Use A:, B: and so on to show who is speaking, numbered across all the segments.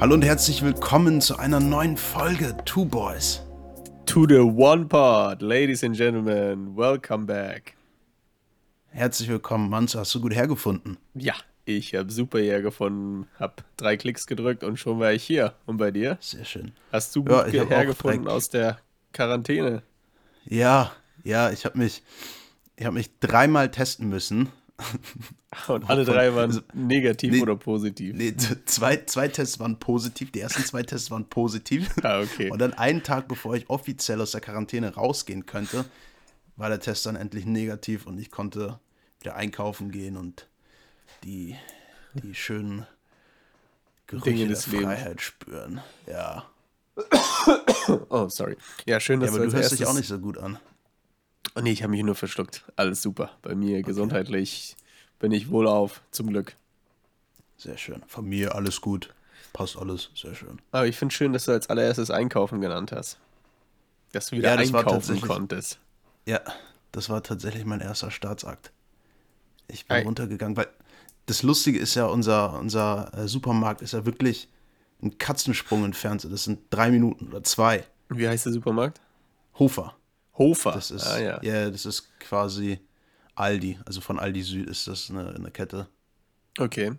A: Hallo und herzlich willkommen zu einer neuen Folge Two Boys.
B: To the One Part, ladies and gentlemen, welcome back.
A: Herzlich willkommen, Manzo. Hast du gut hergefunden?
B: Ja, ich habe super hergefunden, hab drei Klicks gedrückt und schon war ich hier. Und bei dir?
A: Sehr schön.
B: Hast du
A: Ja,
B: gut
A: hab auch
B: hergefunden aus der Quarantäne?
A: Ja, ja, ich habe mich, ich habe mich dreimal testen müssen.
B: Und alle drei waren
A: Also,
B: negativ
A: nee.
B: oder positiv.
A: Nee, zwei, zwei Tests waren positiv. Die ersten zwei Tests waren positiv.
B: Ah, okay.
A: Und dann einen Tag, bevor ich offiziell aus der Quarantäne rausgehen könnte, war der Test dann endlich negativ und ich konnte wieder einkaufen gehen und die, die schönen Gerüche
B: Dinge
A: der
B: des Lebens.
A: Freiheit spüren. Ja.
B: Oh, sorry. Ja, schön,
A: Ja,
B: dass
A: aber
B: du
A: du hörst dich auch nicht so gut an.
B: Oh, nee, ich habe mich nur verschluckt. Alles super. Bei mir gesundheitlich bin ich wohlauf, zum Glück.
A: Sehr schön. Familie, alles gut. Passt alles. Sehr schön.
B: Aber ich finde schön, dass du als allererstes Einkaufen genannt hast. Dass du wieder
A: Ja,
B: einkaufen konntest.
A: Ja, das war tatsächlich mein erster Staatsakt. Ich bin
B: Ei.
A: runtergegangen, weil das Lustige ist ja, unser, unser äh, Supermarkt ist ja wirklich ein Katzensprung entfernt. Das sind drei Minuten oder zwei.
B: Wie heißt der Supermarkt?
A: Hofer.
B: Hofer.
A: Das ist,
B: ah, ja.
A: ja, das ist quasi Aldi. Also von Aldi Süd ist das eine, eine Kette.
B: Okay.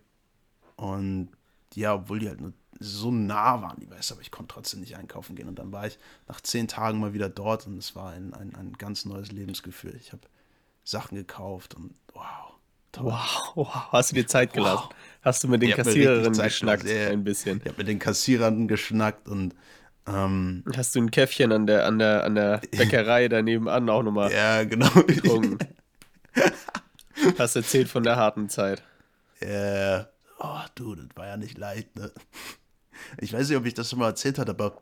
A: Und ja, obwohl die halt nur so nah waren, die weiß, aber ich konnte trotzdem nicht einkaufen gehen. Und dann war ich nach zehn Tagen mal wieder dort und es war ein, ein, ein ganz neues Lebensgefühl. Ich habe Sachen gekauft und wow. Toll.
B: Wow, wow. Hast du dir Zeit gelassen? Hast du mit den Kassiererinnen geschnackt?
A: ja.
B: Ein bisschen.
A: Ich habe mit den Kassierern geschnackt und ähm,
B: Hast du ein Käffchen an der, an der, an der Bäckerei daneben an auch nochmal
A: ja, genau.
B: getrunken? Hast erzählt von der harten Zeit.
A: äh, oh, du, das war ja nicht leicht, ne? Ich weiß nicht, ob ich das schon mal erzählt hatte, aber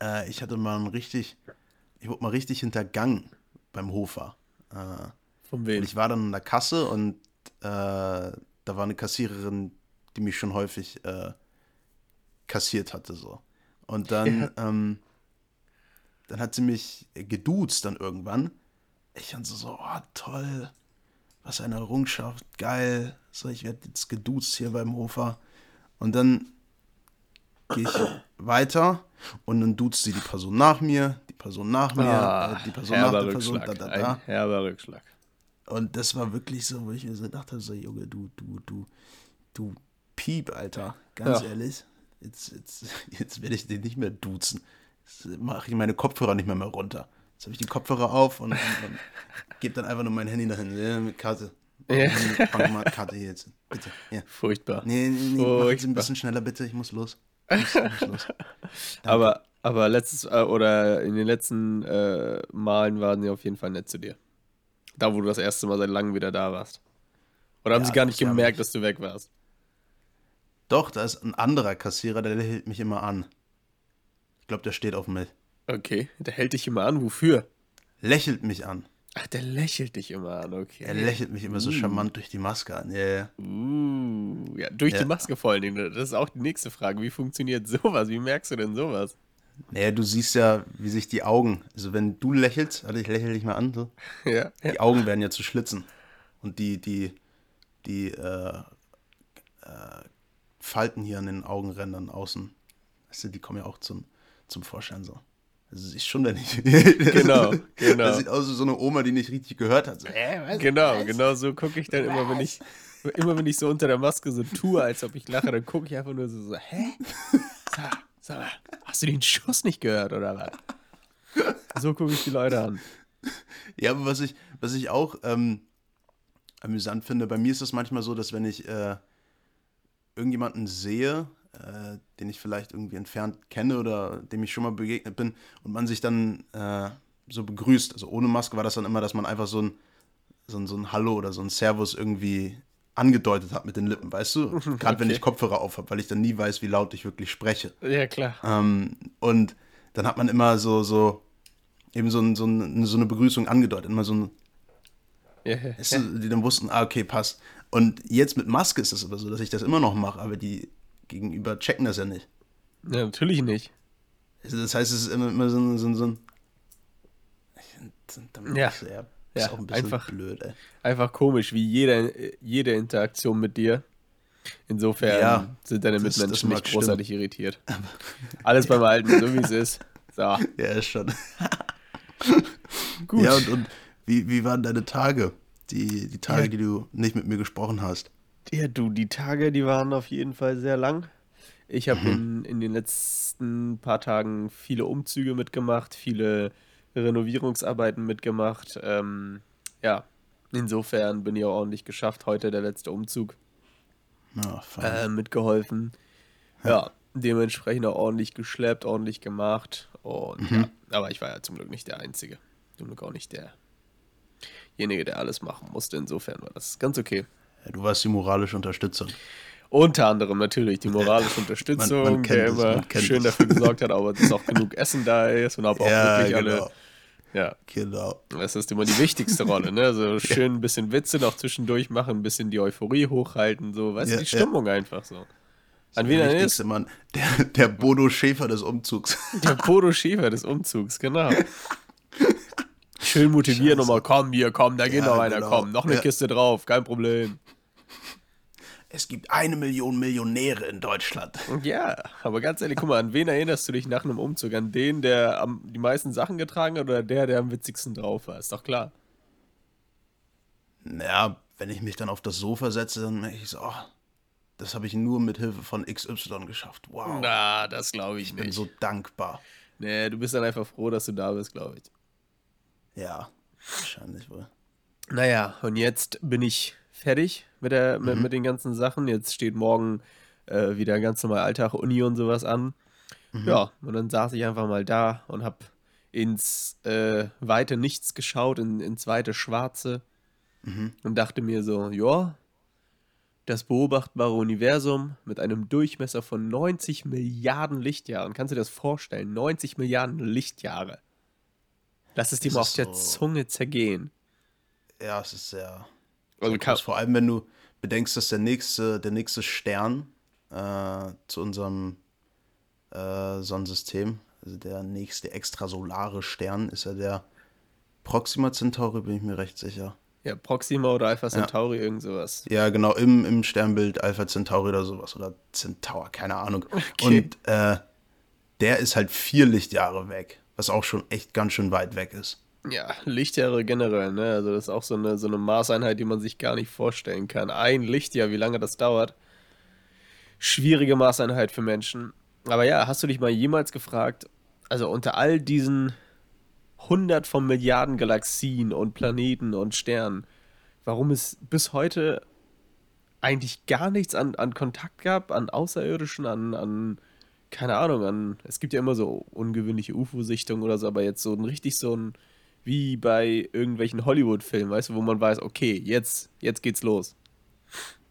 A: äh, ich hatte mal ein richtig, ich wurde mal richtig hintergangen beim Hofer. Äh,
B: Von
A: Und
B: wem?
A: ich war dann an der Kasse und äh, da war eine Kassiererin, die mich schon häufig äh, kassiert hatte. So. Und dann, ähm, dann hat sie mich geduzt dann irgendwann. Ich dann so, so, oh toll, was eine Errungenschaft, geil. So, ich werde jetzt geduzt hier beim Hofer. Und dann gehe ich weiter und dann duzt sie die Person nach mir, die Person nach mir,
B: Ah,
A: äh, die Person nach der Person, da, da, da.
B: Ein herber Rückschlag.
A: Und das war wirklich so, wo ich mir so gedacht habe, so, Junge, du, du, du, du Piep, Alter. Ganz
B: Ja.
A: ehrlich, jetzt, jetzt, jetzt werde ich den nicht mehr duzen. Jetzt mache ich meine Kopfhörer nicht mehr, mehr runter. Jetzt habe ich die Kopfhörer auf und, und, und gebe dann einfach nur mein Handy dahin. Ja, mit Karte.
B: Ja.
A: Bankomatkarte hier jetzt. Bitte. Ja.
B: Furchtbar.
A: Nee, nee, nee, machen Sie ein
B: Furchtbar.
A: bisschen schneller, bitte. Ich muss los. Ich muss, ich muss los.
B: Aber, aber letztes, äh, oder in den letzten äh, Malen waren sie auf jeden Fall nett zu dir. Da, wo du das erste Mal seit langem wieder da warst. Oder haben
A: Ja,
B: sie gar nicht gemerkt, dass du weg warst?
A: Doch, da ist ein anderer Kassierer, der hält mich immer an. Ich glaube, der steht auf mich.
B: Okay, der hält dich immer an. Wofür?
A: Lächelt mich an.
B: Ach, der lächelt dich immer an, okay.
A: Er lächelt mich immer so charmant durch die Maske an. Ja, ja.
B: Uh, ja, durch
A: Ja.
B: die Maske vor allen Dingen. Das ist auch die nächste Frage. Wie funktioniert sowas? Wie merkst du denn sowas?
A: Naja, du siehst ja, wie sich die Augen, also wenn du lächelst, also ich lächle dich mal an, so,
B: Ja, ja.
A: die Augen werden ja zu Schlitzen. Und die, die, die äh, äh, Falten hier an den Augenrändern außen, weißt du, die kommen ja auch zum, zum Vorschein so. Also siehst schon, wenn ich.
B: Genau, genau.
A: Das sieht aus wie so eine Oma, die nicht richtig gehört hat. So, äh, was?
B: Genau, genau so gucke ich dann immer, wenn ich immer wenn ich so unter der Maske so tue, als ob ich lache, dann gucke ich einfach nur so, so hä? Sag, sag mal, hast du den Schuss nicht gehört oder was? So gucke ich die Leute an.
A: Ja, aber was ich, was ich auch ähm, amüsant finde, bei mir ist es manchmal so, dass wenn ich äh, irgendjemanden sehe, äh, den ich vielleicht irgendwie entfernt kenne oder dem ich schon mal begegnet bin und man sich dann äh, so begrüßt, also ohne Maske war das dann immer, dass man einfach so ein, so ein, so ein Hallo oder so ein Servus irgendwie angedeutet hat mit den Lippen, weißt du? Gerade wenn ich Kopfhörer auf habe, weil ich dann nie weiß, wie laut ich wirklich spreche.
B: Ja, klar.
A: Ähm, und dann hat man immer so, so eben so, ein, so, ein, so eine Begrüßung angedeutet, immer so ein,
B: Ja, ja,
A: du, die dann wussten, ah, okay, passt. Und jetzt mit Maske ist es aber so, dass ich das immer noch mache, aber die gegenüber checken das ja nicht.
B: ja, natürlich nicht.
A: Also das heißt, es ist immer, immer so ein, so so
B: Ja.
A: ist ja,
B: Ja,
A: auch ein bisschen
B: einfach-
A: blöd, ey.
B: Einfach komisch, wie jede, jede Interaktion mit dir Insofern
A: Ja,
B: sind deine
A: das- das
B: Mitmenschen
A: mag
B: nicht großartig irritiert. Alles beim Alten, so wie es ist. So,
A: Ja, ist schon.
B: gut.
A: Ja, und, und wie, wie waren deine Tage? Die, die Tage,
B: Ja.
A: die du nicht mit mir gesprochen hast.
B: Ja, du, die Tage, die waren auf jeden Fall sehr lang. Ich habe
A: Mhm.
B: in, in den letzten paar Tagen viele Umzüge mitgemacht, viele Renovierungsarbeiten mitgemacht. Ähm, ja, insofern bin ich auch ordentlich geschafft. Heute der letzte Umzug
A: Ja, fein.
B: äh, mitgeholfen. Ja, dementsprechend auch ordentlich geschleppt, ordentlich gemacht. Und
A: Mhm.
B: ja, aber ich war ja zum Glück nicht der Einzige. Zum Glück auch nicht derjenige, der alles machen musste. Insofern war das ganz okay.
A: Ja, du warst die moralische Unterstützung.
B: Unter anderem natürlich die moralische Unterstützung,
A: Man- man
B: der
A: es,
B: immer schön
A: es.
B: dafür gesorgt hat, aber dass auch genug Essen da ist und aber auch
A: ja,
B: wirklich
A: genau.
B: alle. Ja,
A: Genau.
B: das ist immer die wichtigste Rolle, ne? Also schön ein bisschen Witze noch zwischendurch machen, ein bisschen die Euphorie hochhalten, so, weißt
A: Ja,
B: du, die
A: ja.
B: Stimmung einfach so. An wen er ist?
A: Mann, der, der Bodo Schäfer des Umzugs.
B: Der Bodo Schäfer des Umzugs, genau. Schön motivieren nochmal, komm hier, komm, da geht
A: Ja,
B: noch einer,
A: genau.
B: komm, noch eine
A: Ja.
B: Kiste drauf, kein Problem.
A: Es gibt eine Million Millionäre in Deutschland.
B: Ja, aber ganz ehrlich, guck mal, an wen erinnerst du dich nach einem Umzug? An den, der am, die meisten Sachen getragen hat oder der, der am witzigsten drauf war? Ist doch klar.
A: Naja, wenn ich mich dann auf das Sofa setze, dann merke ich so, oh, das habe ich nur mit Hilfe von XY geschafft. Wow.
B: Na, das glaube ich
A: ich bin
B: nicht.
A: so dankbar.
B: nee, du bist dann einfach froh, dass du da bist, glaube ich.
A: Ja, wahrscheinlich wohl.
B: Naja, und jetzt bin ich fertig mit, der, mit, mit den ganzen Sachen. Jetzt steht morgen äh, wieder ganz normal Alltag, Uni und sowas an. Ja, und dann saß ich einfach mal da und hab ins äh, weite Nichts geschaut, in, ins weite Schwarze und dachte mir so, ja, das beobachtbare Universum mit einem Durchmesser von 90 Milliarden Lichtjahren. Kannst du dir das vorstellen? 90 Milliarden Lichtjahre. Lass es dir
A: Das
B: mal
A: ist
B: auf der
A: so-
B: Zunge zergehen.
A: Ja, es ist sehr.
B: Also
A: Krass, vor allem, wenn du bedenkst, dass der nächste, der nächste Stern äh, zu unserem äh, Sonnensystem, also der nächste extrasolare Stern, ist ja der Proxima Centauri, bin ich mir recht sicher.
B: Ja, Proxima oder Alpha Centauri, irgend sowas.
A: Ja, genau, im, im Sternbild Alpha Centauri oder sowas. Oder Centaur, keine Ahnung.
B: Okay.
A: Und äh, der ist halt vier Lichtjahre weg, was auch schon echt ganz schön weit weg ist.
B: Ja, Lichtjahre generell, ne? Also das ist auch so eine, so eine Maßeinheit, die man sich gar nicht vorstellen kann. Ein Lichtjahr, wie lange das dauert. Schwierige Maßeinheit für Menschen. Aber ja, hast du dich mal jemals gefragt, also unter all diesen hundert von Milliarden Galaxien und Planeten und Sternen, warum es bis heute eigentlich gar nichts an, an Kontakt gab, an Außerirdischen, an, an, keine Ahnung, an, es gibt ja immer so ungewöhnliche UFO-Sichtungen oder so, aber jetzt so ein richtig so ein, wie bei irgendwelchen Hollywood-Filmen, weißt du, wo man weiß, okay, jetzt, jetzt geht's los.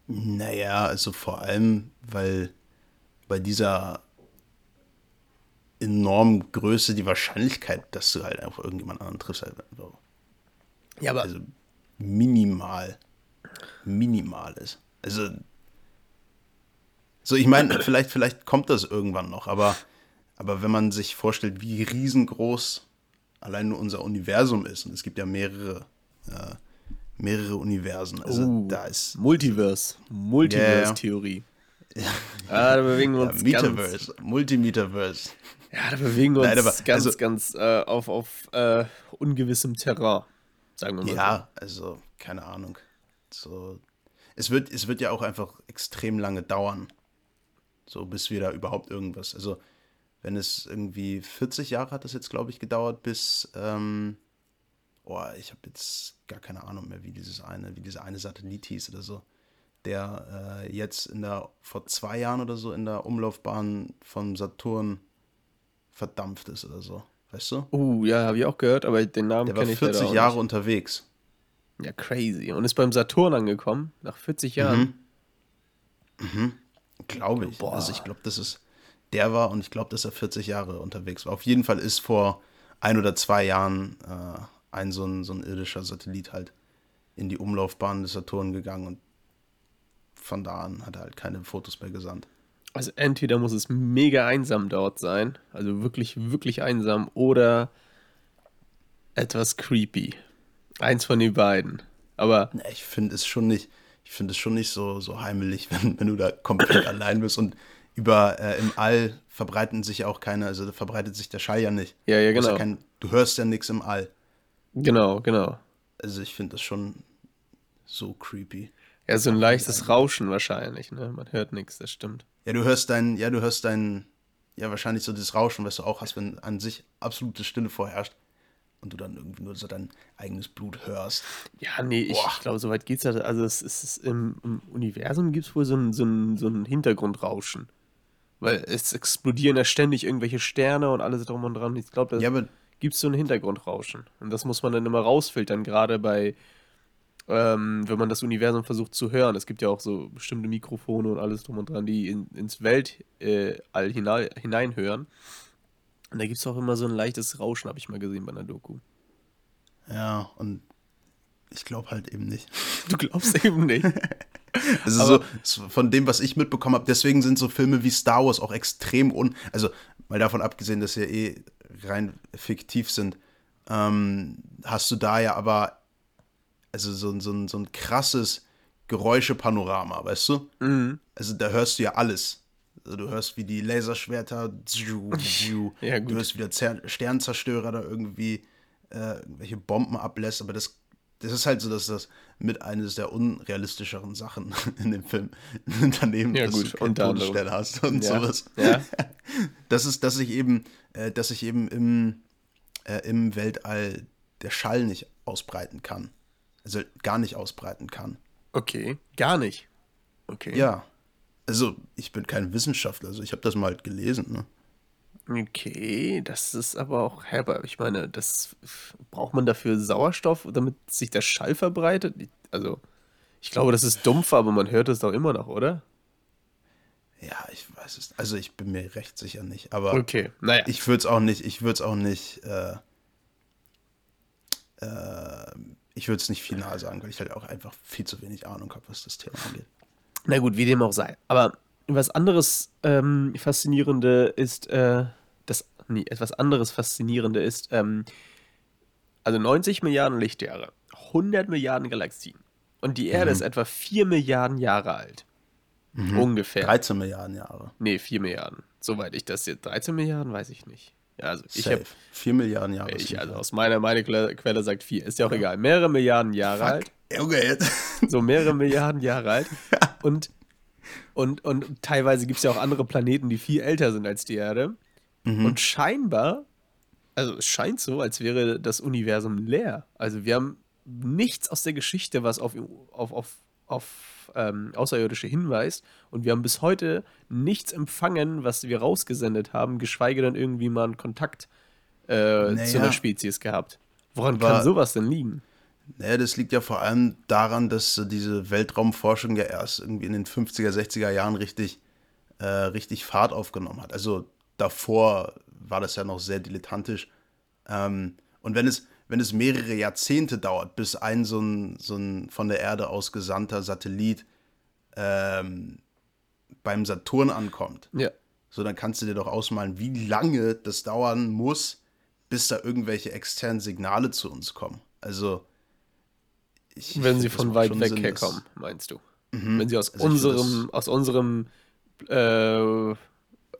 A: Naja, also vor allem, weil bei dieser enormen Größe die Wahrscheinlichkeit, dass du halt einfach irgendjemand anderen triffst, halt einfach,
B: Ja, aber
A: also minimal, minimal ist. Also, so ich meine, vielleicht, vielleicht kommt das irgendwann noch, aber, aber wenn man sich vorstellt, wie riesengroß allein nur unser Universum ist, und es gibt ja mehrere, äh, mehrere Universen, also
B: Uh,
A: da ist
B: Multiverse, Multiverse-Theorie. Ah, da bewegen wir
A: ja,
B: uns
A: Metaverse, Multimetaverse.
B: ganz, ja, da bewegen wir uns
A: Nein, aber,
B: ganz,
A: also-
B: ganz äh, auf, auf äh, ungewissem Terrain, sagen wir mal.
A: Ja, also keine Ahnung. So, es wird, es wird ja auch einfach extrem lange dauern, so bis wir da überhaupt irgendwas. Also wenn es irgendwie 40 Jahre hat das jetzt, glaube ich, gedauert, bis, ähm, oh, ich habe jetzt gar keine Ahnung mehr, wie dieses eine, wie dieser eine Satellit hieß oder so, der äh, jetzt in der vor zwei Jahren oder so in der Umlaufbahn von Saturn verdampft ist oder so, weißt du?
B: So. Uh, ja, habe ich auch gehört, aber den Namen
A: Der war
B: kenne ich leider
A: 40
B: auch
A: Jahre
B: nicht.
A: unterwegs.
B: Ja, crazy. Und ist beim Saturn angekommen, nach 40 Jahren.
A: Glaube ich.
B: Boah.
A: Also ich glaube, dass es der war und ich glaube, dass er 40 Jahre unterwegs war. Auf jeden Fall ist vor ein oder zwei Jahren äh, ein so, ein so ein irdischer Satellit halt in die Umlaufbahn des Saturn gegangen und von da an hat er halt keine Fotos mehr gesandt.
B: Also entweder muss es mega einsam dort sein, also wirklich, wirklich einsam, oder etwas creepy. Eins von den beiden. Aber
A: Na, Ich finde es schon nicht, ich finde es schon nicht so, so heimelig, wenn, wenn du da komplett allein bist und über äh, im All verbreiten sich auch keine, also verbreitet sich der Schall ja nicht.
B: Ja, ja, genau.
A: kein, du hörst ja nichts im All.
B: Genau, genau.
A: Also ich finde das schon so creepy.
B: Ja, so ein leichtes Rauschen wahrscheinlich, ne? Man hört nichts, das stimmt.
A: Ja, du hörst dein, ja, du hörst dein, ja, wahrscheinlich so das Rauschen, was du auch hast, wenn an sich absolute Stille vorherrscht und du dann irgendwie nur so dein eigenes Blut hörst.
B: Ja, nee, ich, ich glaube, soweit geht's ja. Also es ist im, im Universum gibt es wohl so ein, so, ein, so ein Hintergrundrauschen. Weil es explodieren ja ständig irgendwelche Sterne und alles drum und dran. Ich glaube, da
A: Ja,
B: gibt es so ein Hintergrundrauschen. Und das muss man dann immer rausfiltern, gerade bei, ähm, wenn man das Universum versucht zu hören. Es gibt ja auch so bestimmte Mikrofone und alles drum und dran, die in, ins Weltall äh, hinein, hineinhören. Und da gibt es auch immer so ein leichtes Rauschen, habe ich mal gesehen bei einer Doku.
A: ja, und ich glaube halt eben nicht.
B: Du glaubst eben nicht.
A: Also so, von dem, was ich mitbekommen habe, deswegen sind so Filme wie Star Wars auch extrem un... Also mal davon abgesehen, dass sie ja eh rein fiktiv sind, ähm, hast du da ja aber also so, ein- so, so ein krasses Geräuschepanorama, weißt du?
B: Mhm.
A: Also da hörst du ja alles. Also du hörst, wie die Laserschwerter,
B: Ja, gut.
A: du hörst, wie der Zer Sternzerstörer da irgendwie äh, irgendwelche Bomben ablässt, aber das, das ist halt so, dass das mit eines der unrealistischeren Sachen in dem Film daneben,
B: Ja,
A: dass
B: gut,
A: du. Todesstelle hast und
B: Ja.
A: sowas.
B: Ja.
A: Das ist, dass ich eben, äh, dass ich eben im, äh, im Weltall der Schall nicht ausbreiten kann. Also gar nicht ausbreiten kann.
B: Okay, gar nicht. Okay.
A: Ja. Also, ich bin kein Wissenschaftler, also ich habe das mal gelesen, ne?
B: Okay, das ist aber auch herber. Ich meine, das braucht man dafür Sauerstoff, damit sich der Schall verbreitet? Also, ich glaube, das ist dumpf, aber man hört es doch immer noch, oder?
A: Ja, ich weiß es. Also ich bin mir recht sicher nicht. Aber
B: Okay, naja.
A: ich würde es auch nicht, ich würde es auch nicht, äh, äh, ich würde es nicht final sagen, weil ich halt auch einfach viel zu wenig Ahnung habe, was das Thema angeht.
B: Na gut, wie dem auch sei. Aber was anderes ähm, Faszinierende ist, äh, das, nee, etwas anderes Faszinierende ist, ähm, also 90 Milliarden Lichtjahre, 100 Milliarden Galaxien. Und die Erde ist etwa 4 Milliarden Jahre alt. Ungefähr.
A: 13 Milliarden Jahre.
B: Nee, 4 Milliarden. Soweit ich das jetzt. 13 Milliarden weiß ich nicht. Ja, also ich habe.
A: 4 Milliarden Jahre.
B: Ich, also aus meiner meine Quelle, Quelle sagt 4. Ist ja auch egal. Mehrere Milliarden Jahre alt.
A: Junge, jetzt.
B: So mehrere Milliarden Jahre alt. Und, und, und teilweise gibt es ja auch andere Planeten, die viel älter sind als die Erde. Und scheinbar, also es scheint so, als wäre das Universum leer. Also wir haben nichts aus der Geschichte, was auf, auf, auf, auf ähm, Außerirdische hinweist. Und wir haben bis heute nichts empfangen, was wir rausgesendet haben, geschweige denn irgendwie mal einen Kontakt äh,
A: Naja.
B: zu einer Spezies gehabt. Woran
A: Aber-
B: kann sowas denn liegen?
A: Naja, das liegt ja vor allem daran, dass diese Weltraumforschung ja erst irgendwie in den 50er, 60er Jahren richtig, äh, richtig Fahrt aufgenommen hat. Also davor war das ja noch sehr dilettantisch. Ähm, und wenn es, wenn es mehrere Jahrzehnte dauert, bis ein so ein, so ein von der Erde aus gesandter Satellit ähm, beim Saturn ankommt,
B: Ja.
A: so dann kannst du dir doch ausmalen, wie lange das dauern muss, bis da irgendwelche externen Signale zu uns kommen. Also ich,
B: Wenn
A: ich
B: sie von weit weg
A: Sinn,
B: herkommen, meinst du? Wenn sie aus
A: Also ich
B: unserem, aus unserem, äh,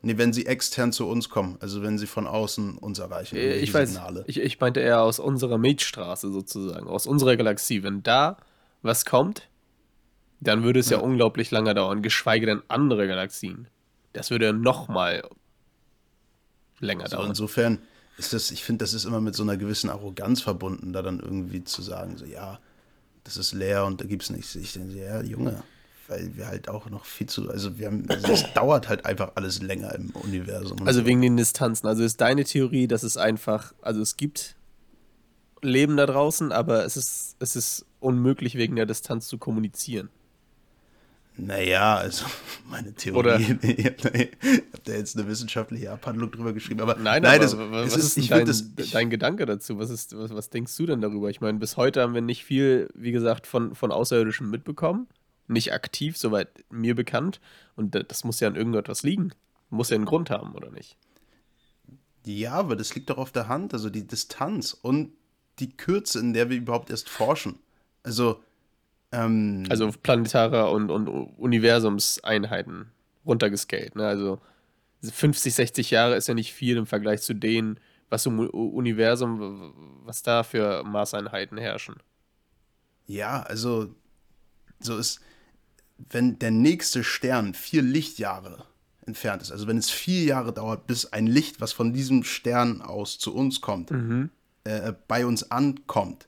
A: Nee, wenn sie extern zu uns kommen, also wenn sie von außen uns erreichen.
B: ich
A: irgendwelche
B: weiß,
A: Signale.
B: ich, ich meinte eher aus unserer Milchstraße sozusagen, aus unserer Galaxie. Wenn da was kommt, dann würde es ja, unglaublich lange dauern, geschweige denn andere Galaxien. Das würde noch mal länger
A: So,
B: dauern.
A: insofern ist das, ich finde, das ist immer mit so einer gewissen Arroganz verbunden, da dann irgendwie zu sagen, so ja, das ist leer und da gibt es nichts. Ich denke, ja, Junge, weil wir halt auch noch viel zu, also wir haben, also es dauert halt einfach alles länger im Universum.
B: Also
A: so.
B: wegen den Distanzen. Also ist deine Theorie, dass es einfach, also es gibt Leben da draußen, aber es ist, es ist unmöglich, wegen der Distanz zu kommunizieren.
A: Naja, also meine Theorie.
B: Oder-
A: ich habe da jetzt eine wissenschaftliche Abhandlung drüber geschrieben, aber
B: Nein,
A: nein
B: aber
A: das,
B: was
A: ist,
B: ist dein,
A: das,
B: dein Gedanke dazu? Was, ist, was, was denkst du denn darüber? Ich meine, bis heute haben wir nicht viel, wie gesagt, von, von Außerirdischen mitbekommen. Nicht aktiv, soweit mir bekannt. Und da- das muss ja an irgendetwas liegen. Muss ja einen Grund haben, oder nicht?
A: Ja, aber das liegt doch auf der Hand, also die Distanz und die Kürze, in der wir überhaupt erst forschen. Also, Ähm,
B: Also planetarer und, und Universumseinheiten runtergescaled. Ne? Also 50, 60 Jahre ist ja nicht viel im Vergleich zu denen, was im Universum, was da für Maßeinheiten herrschen.
A: ja, also so ist, wenn der nächste Stern vier Lichtjahre entfernt ist, also wenn es vier Jahre dauert, bis ein Licht, was von diesem Stern aus zu uns kommt, äh, bei uns ankommt,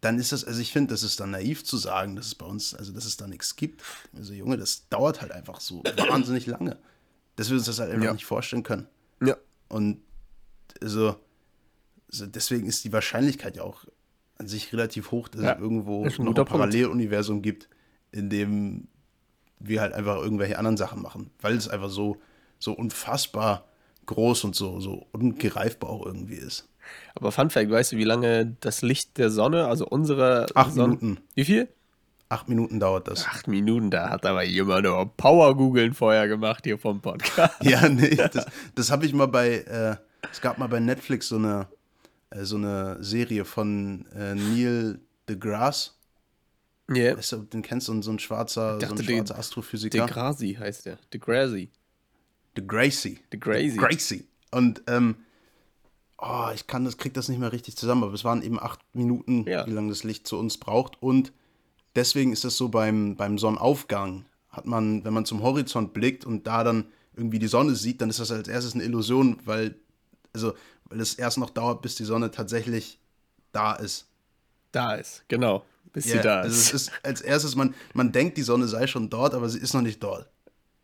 A: dann ist das, also ich finde, das ist dann naiv zu sagen, dass es bei uns, also dass es da nichts gibt. Also Junge, das dauert halt einfach so wahnsinnig lange. Dass wir uns das halt einfach
B: Ja.
A: nicht vorstellen können.
B: Ja.
A: Und also, also deswegen ist die Wahrscheinlichkeit ja auch an sich relativ hoch, dass
B: Ja,
A: es irgendwo
B: ein
A: noch ein. Paralleluniversum gibt, in dem wir halt einfach irgendwelche anderen Sachen machen. Weil es einfach so, so unfassbar groß und so, so ungereifbar auch irgendwie ist.
B: Aber Fun Fact, weißt du, wie lange das Licht der Sonne, also unsere
A: Acht
B: Sonne,
A: Minuten.
B: Wie viel?
A: Acht Minuten dauert das.
B: Acht Minuten, da hat aber jemand nur Power-Googeln vorher gemacht hier vom Podcast.
A: Ja, nee, das, das habe ich mal bei, äh, es gab mal bei Netflix so eine, äh, so eine Serie von äh, Neil deGrasse.
B: Ja.
A: Weißt du, den kennst du, so ein schwarzer, so
B: dachte,
A: ein
B: den-
A: schwarzer Astrophysiker.
B: DeGrassi heißt der. DeGrassi.
A: DeGracy.
B: DeGrassi.
A: Gracie. Und ähm, oh, ich kann das, krieg das nicht mehr richtig zusammen, aber es waren eben acht Minuten,
B: Ja.
A: wie lange das Licht zu uns braucht. Und deswegen ist es so beim, beim Sonnenaufgang, hat man, wenn man zum Horizont blickt und da dann irgendwie die Sonne sieht, dann ist das als erstes eine Illusion, weil, also, weil es erst noch dauert, bis die Sonne tatsächlich da ist.
B: Da ist, genau. Bis
A: Ja,
B: sie da
A: also
B: ist.
A: es ist als erstes, man, man denkt, die Sonne sei schon dort, aber sie ist noch nicht dort.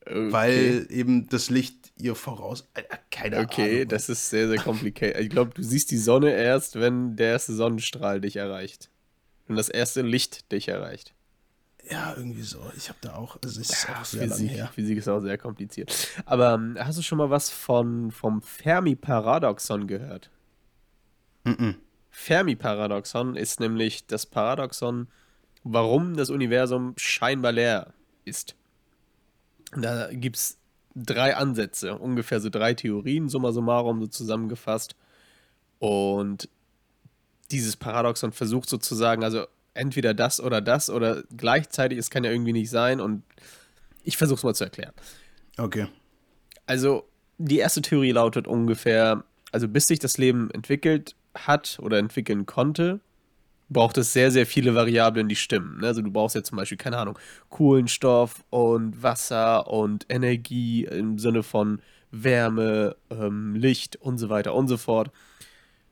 B: Okay.
A: Weil eben das Licht ihr voraus. Keine
B: Okay,
A: Ahnung.
B: das ist sehr, sehr kompliziert. Ich glaube, du siehst die Sonne erst, wenn der erste Sonnenstrahl dich erreicht. Wenn das erste Licht dich erreicht.
A: Ja, irgendwie so. Ich habe da auch, es ist auch sehr
B: Physik,
A: her.
B: Physik ist auch sehr kompliziert. Aber ähm, hast du schon mal was von, vom Fermi-Paradoxon gehört? Fermi-Paradoxon ist nämlich das Paradoxon, warum das Universum scheinbar leer ist. Da gibt es drei Ansätze, ungefähr so drei Theorien, summa summarum so zusammengefasst. Und dieses Paradoxon versucht sozusagen, also entweder das oder das oder gleichzeitig, es kann ja irgendwie nicht sein. Und ich versuche es mal zu erklären.
A: Okay.
B: Also, die erste Theorie lautet ungefähr, also bis sich das Leben entwickelt hat oder entwickeln konnte, braucht es sehr, sehr viele Variablen, die stimmen. ne? Also du brauchst jetzt zum Beispiel, keine Ahnung, Kohlenstoff und Wasser und Energie im Sinne von Wärme, ähm, Licht und so weiter und so fort.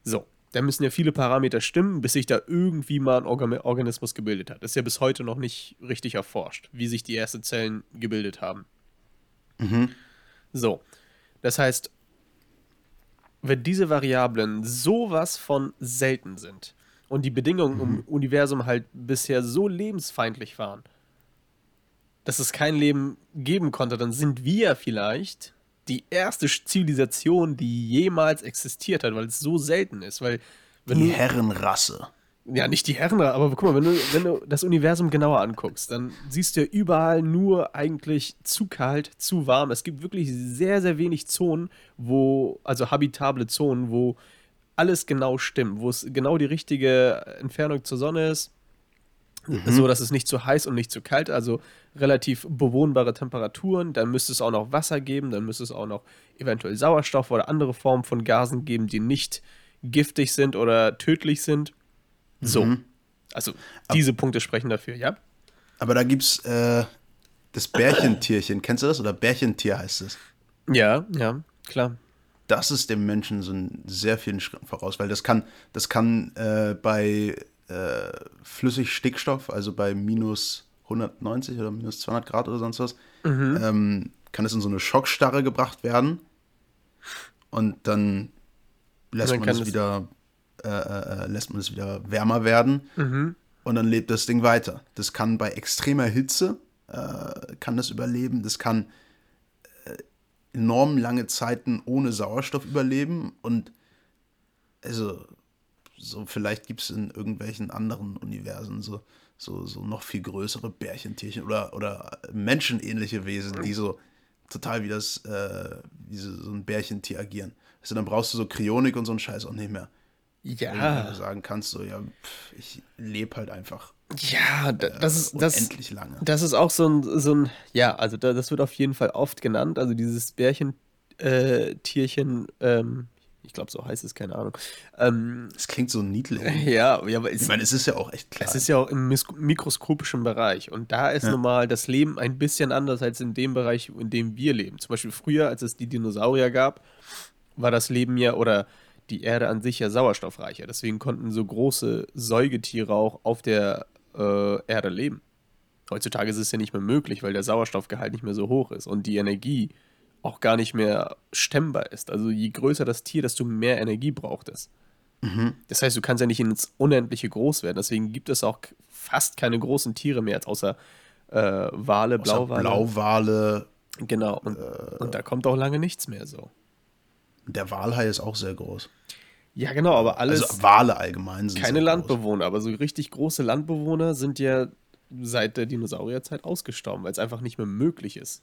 B: So, da müssen ja viele Parameter stimmen, bis sich da irgendwie mal ein Organ Organismus gebildet hat. Das ist ja bis heute noch nicht richtig erforscht, wie sich die ersten Zellen gebildet haben. So, das heißt, wenn diese Variablen sowas von selten sind und die Bedingungen im Universum halt bisher so lebensfeindlich waren, dass es kein Leben geben konnte, dann sind wir vielleicht die erste Zivilisation, die jemals existiert hat, weil es so selten ist. Weil, wenn
A: Die
B: du,
A: Herrenrasse.
B: ja, nicht die Herren, aber guck mal, wenn du, wenn du das Universum genauer anguckst, dann siehst du ja überall nur eigentlich zu kalt, zu warm. Es gibt wirklich sehr, sehr wenig Zonen, wo, also habitable Zonen, wo alles genau stimmt, wo es genau die richtige Entfernung zur Sonne ist, so dass es nicht zu heiß und nicht zu kalt, also relativ bewohnbare Temperaturen. Dann müsste es auch noch Wasser geben, dann müsste es auch noch eventuell Sauerstoff oder andere Formen von Gasen geben, die nicht giftig sind oder tödlich sind. So. Also diese Punkte sprechen dafür, ja?
A: Aber da gibt's äh, das Bärchentierchen. Kennst du das? Oder Bärchentier heißt es.
B: Ja, ja, klar.
A: Das ist dem Menschen so in sehr vielen Schritten voraus, weil das kann, das kann äh, bei äh, Flüssigstickstoff, also bei minus 190 oder minus 200 Grad oder sonst was, ähm, kann es in so eine Schockstarre gebracht werden und dann lässt
B: dann
A: man es wieder äh, äh, lässt man es wieder wärmer werden
B: Mhm.
A: und dann lebt das Ding weiter. Das kann bei extremer Hitze äh, kann das überleben. Das kann äh, enorm lange Zeiten ohne Sauerstoff überleben und also so vielleicht gibt es in irgendwelchen anderen Universen so, so, so noch viel größere Bärchentierchen oder, oder menschenähnliche Wesen, die so total wie das, äh, wie so, ein Bärchentier agieren. Also dann brauchst du so Kryonik und so einen Scheiß auch nicht mehr.
B: Ja.
A: Wo du sagen kannst, so, ja, pff, ich lebe halt einfach
B: Ja, da- das ist das,
A: unendlich lange.
B: das ist auch so ein, so ein ja, also da, das wird auf jeden Fall oft genannt. Also dieses Bärchen, äh, ähm, ich glaube, so heißt es, keine Ahnung. Ähm,
A: Es klingt so niedlich.
B: ja, ja, aber es,
A: Ich meine, es ist ja auch echt klar.
B: es ist ja auch im mikroskopischen Bereich. Und da ist
A: Ja.
B: normal das Leben ein bisschen anders als in dem Bereich, in dem wir leben. Zum Beispiel früher, als es die Dinosaurier gab, war das Leben ja oder die Erde an sich ja sauerstoffreicher. Deswegen konnten so große Säugetiere auch auf der äh, Erde leben. Heutzutage ist es ja nicht mehr möglich, weil der Sauerstoffgehalt nicht mehr so hoch ist und die Energie auch gar nicht mehr stemmbar ist. Also je größer das Tier, desto mehr Energie braucht es. Das heißt, du kannst ja nicht ins Unendliche groß werden. Deswegen gibt es auch fast keine großen Tiere mehr, außer äh, Wale,
A: Außer
B: Blauwale.
A: Blauwale.
B: Genau. Und, und da kommt auch lange nichts mehr so.
A: Der Walhai ist auch sehr groß.
B: Ja, genau, aber alles.
A: also Wale allgemein sind
B: keine
A: sehr
B: Landbewohner, aber so richtig große Landbewohner sind ja seit der Dinosaurierzeit ausgestorben, weil es einfach nicht mehr möglich ist.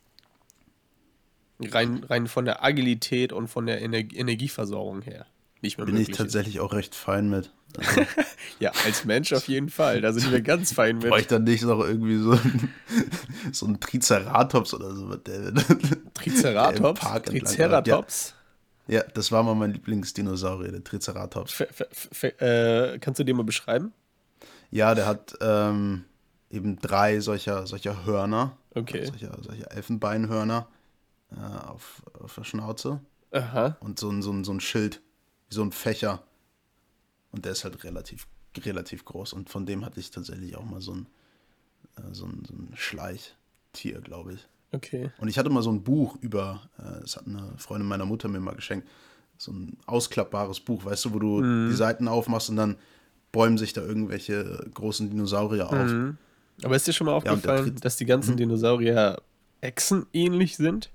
B: Rein, rein von der Agilität und von der Ener Energieversorgung her. Nicht mehr
A: Bin ich
B: möglich. ist.
A: tatsächlich auch recht fein mit. Also,
B: Ja, als Mensch auf jeden Fall. Da sind wir ganz fein mit.
A: brauche ich dann nicht noch irgendwie so, ein- so ein Triceratops oder so. Der, der
B: Triceratops?
A: Läuft.
B: Triceratops?
A: Ja, das war mal mein Lieblingsdinosaurier, der Triceratops.
B: F äh, kannst du dir mal beschreiben?
A: Ja, der hat ähm, eben drei solcher, solcher Hörner.
B: Okay.
A: Solcher, solcher Elfenbeinhörner äh, auf, auf der Schnauze.
B: Aha.
A: Und so ein, so, ein, so ein Schild, wie so ein Fächer. Und der ist halt relativ, relativ groß. Und von dem hatte ich tatsächlich auch mal so ein, äh, so ein, so ein Schleichtier, glaube ich.
B: Okay.
A: Und ich hatte mal so ein Buch über, äh, das hat eine Freundin meiner Mutter mir mal geschenkt, so ein ausklappbares Buch, weißt du, wo du
B: Mhm.
A: die Seiten aufmachst und dann bäumen sich da irgendwelche großen Dinosaurier auf.
B: Mhm. Aber ist dir schon mal aufgefallen,
A: Triz-
B: dass die ganzen Dinosaurier Echsen ähnlich sind?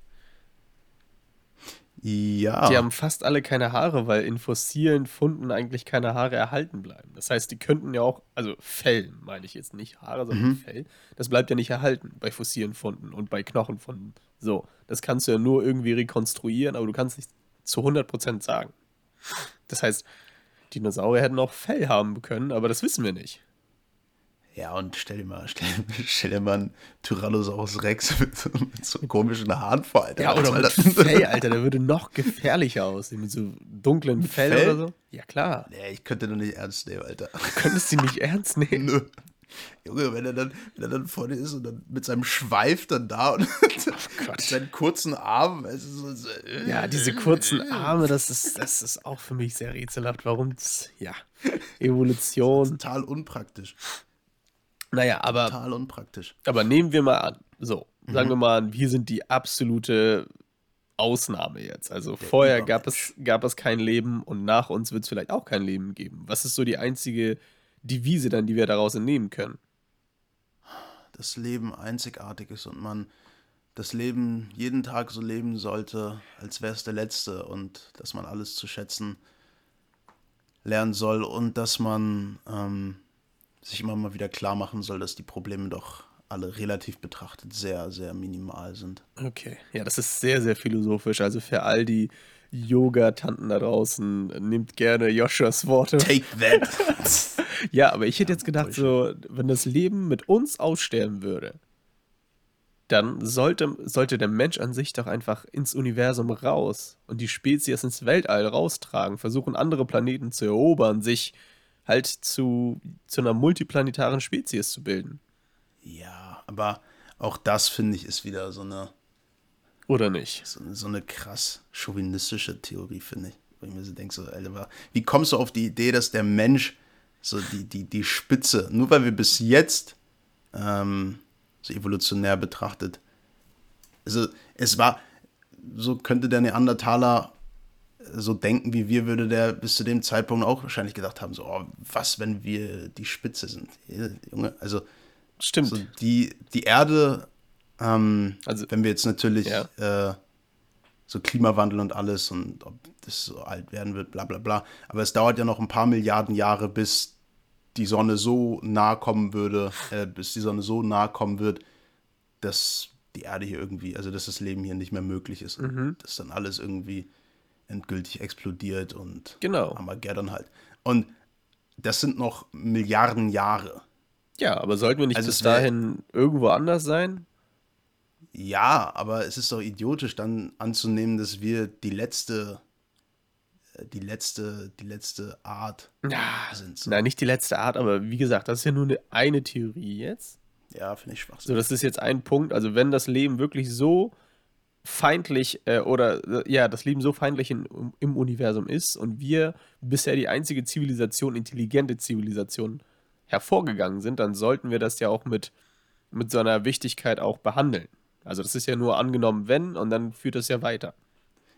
A: Ja,
B: Die haben fast alle keine Haare, weil in fossilen Funden eigentlich keine Haare erhalten bleiben. Das heißt, die könnten ja auch, also Fell meine ich jetzt nicht Haare, sondern Fell, das bleibt ja nicht erhalten bei fossilen Funden und bei Knochenfunden. So, das kannst du ja nur irgendwie rekonstruieren, aber du kannst nicht zu 100% sagen. Das heißt, Dinosaurier hätten auch Fell haben können, aber das wissen wir nicht.
A: Ja, und stell dir mal, stell, stell dir mal einen Tyrannosaurus Rex mit, so- mit so komischen Haaren vor, Alter.
B: Ja, oder mit
A: das?
B: Fell, Alter, der würde noch gefährlicher aussehen, mit so dunklen Fell,
A: Fell?
B: oder so. Ja, klar.
A: Nee, ich könnte doch nicht ernst nehmen, Alter.
B: Du könntest sie nicht ernst nehmen.
A: Nö. Junge, wenn er dann, wenn er dann vorne ist und dann mit seinem Schweif dann da und mit seinen kurzen Armen, ist so, so, äh,
B: Ja, diese kurzen Arme, das ist, das ist auch für mich sehr rätselhaft. Warum? das- Ja, Evolution.
A: total unpraktisch.
B: Naja, aber,
A: Total unpraktisch.
B: aber nehmen wir mal an. So, sagen wir mal an, wir sind die absolute Ausnahme jetzt. Also vorher gab es, gab es kein Leben und nach uns wird es vielleicht auch kein Leben geben. Was ist so die einzige Devise dann, die wir daraus entnehmen können?
A: Das Leben einzigartig ist und man das Leben jeden Tag so leben sollte, als wäre es der letzte und dass man alles zu schätzen lernen soll und dass man ähm, sich immer mal wieder klar machen soll, dass die Probleme doch alle relativ betrachtet sehr, sehr minimal sind.
B: Okay, ja, das ist sehr, sehr philosophisch. Also für all die Yoga-Tanten da draußen, nehmt gerne Joshuas Worte.
A: Take that!
B: Ja, aber ich hätte jetzt gedacht, so, wenn das Leben mit uns aussterben würde, dann sollte, sollte der Mensch an sich doch einfach ins Universum raus und die Spezies ins Weltall raustragen, versuchen andere Planeten zu erobern, sich halt zu, zu einer multiplanetaren Spezies zu bilden.
A: ja, aber auch das, finde ich, ist wieder so eine,
B: Oder nicht?
A: so, so eine krass chauvinistische Theorie, finde ich. Wo ich mir so denke, so, Alter, wie kommst du auf die Idee, dass der Mensch so die, die, die Spitze, nur weil wir bis jetzt ähm, so evolutionär betrachtet, also es war, so könnte der Neandertaler so denken wie wir, würde der bis zu dem Zeitpunkt auch wahrscheinlich gedacht haben, so, oh, was, wenn wir die Spitze sind? Junge, also
B: Stimmt.
A: so die, die Erde, ähm,
B: Also-
A: wenn wir jetzt natürlich
B: Ja.
A: äh, so Klimawandel und alles und ob das so alt werden wird, bla bla bla. Aber es dauert ja noch ein paar Milliarden Jahre, bis die Sonne so nah kommen würde, äh, bis die Sonne so nah kommen wird, dass die Erde hier irgendwie, also dass das Leben hier nicht mehr möglich ist.
B: Mhm.
A: Und dass dann alles irgendwie endgültig explodiert und
B: Genau.
A: Armageddon halt. Und das sind noch Milliarden Jahre.
B: Ja, aber sollten wir nicht
A: Also
B: bis dahin irgendwo anders sein?
A: Ja, aber es ist doch idiotisch, dann anzunehmen, dass wir die letzte, äh, die letzte, die letzte Art
B: Ja,
A: sind. So.
B: nein, nicht die letzte Art, aber wie gesagt, das ist ja nur eine, eine Theorie jetzt.
A: Ja, finde ich schwach.
B: So, das ist jetzt ein Punkt. Also, wenn das Leben wirklich so feindlich äh, oder äh, ja, das Leben so feindlich in, im Universum ist und wir bisher die einzige Zivilisation, intelligente Zivilisation hervorgegangen sind, dann sollten wir das ja auch mit, mit so einer Wichtigkeit auch behandeln. Also, das ist ja nur angenommen, wenn und dann führt das ja weiter.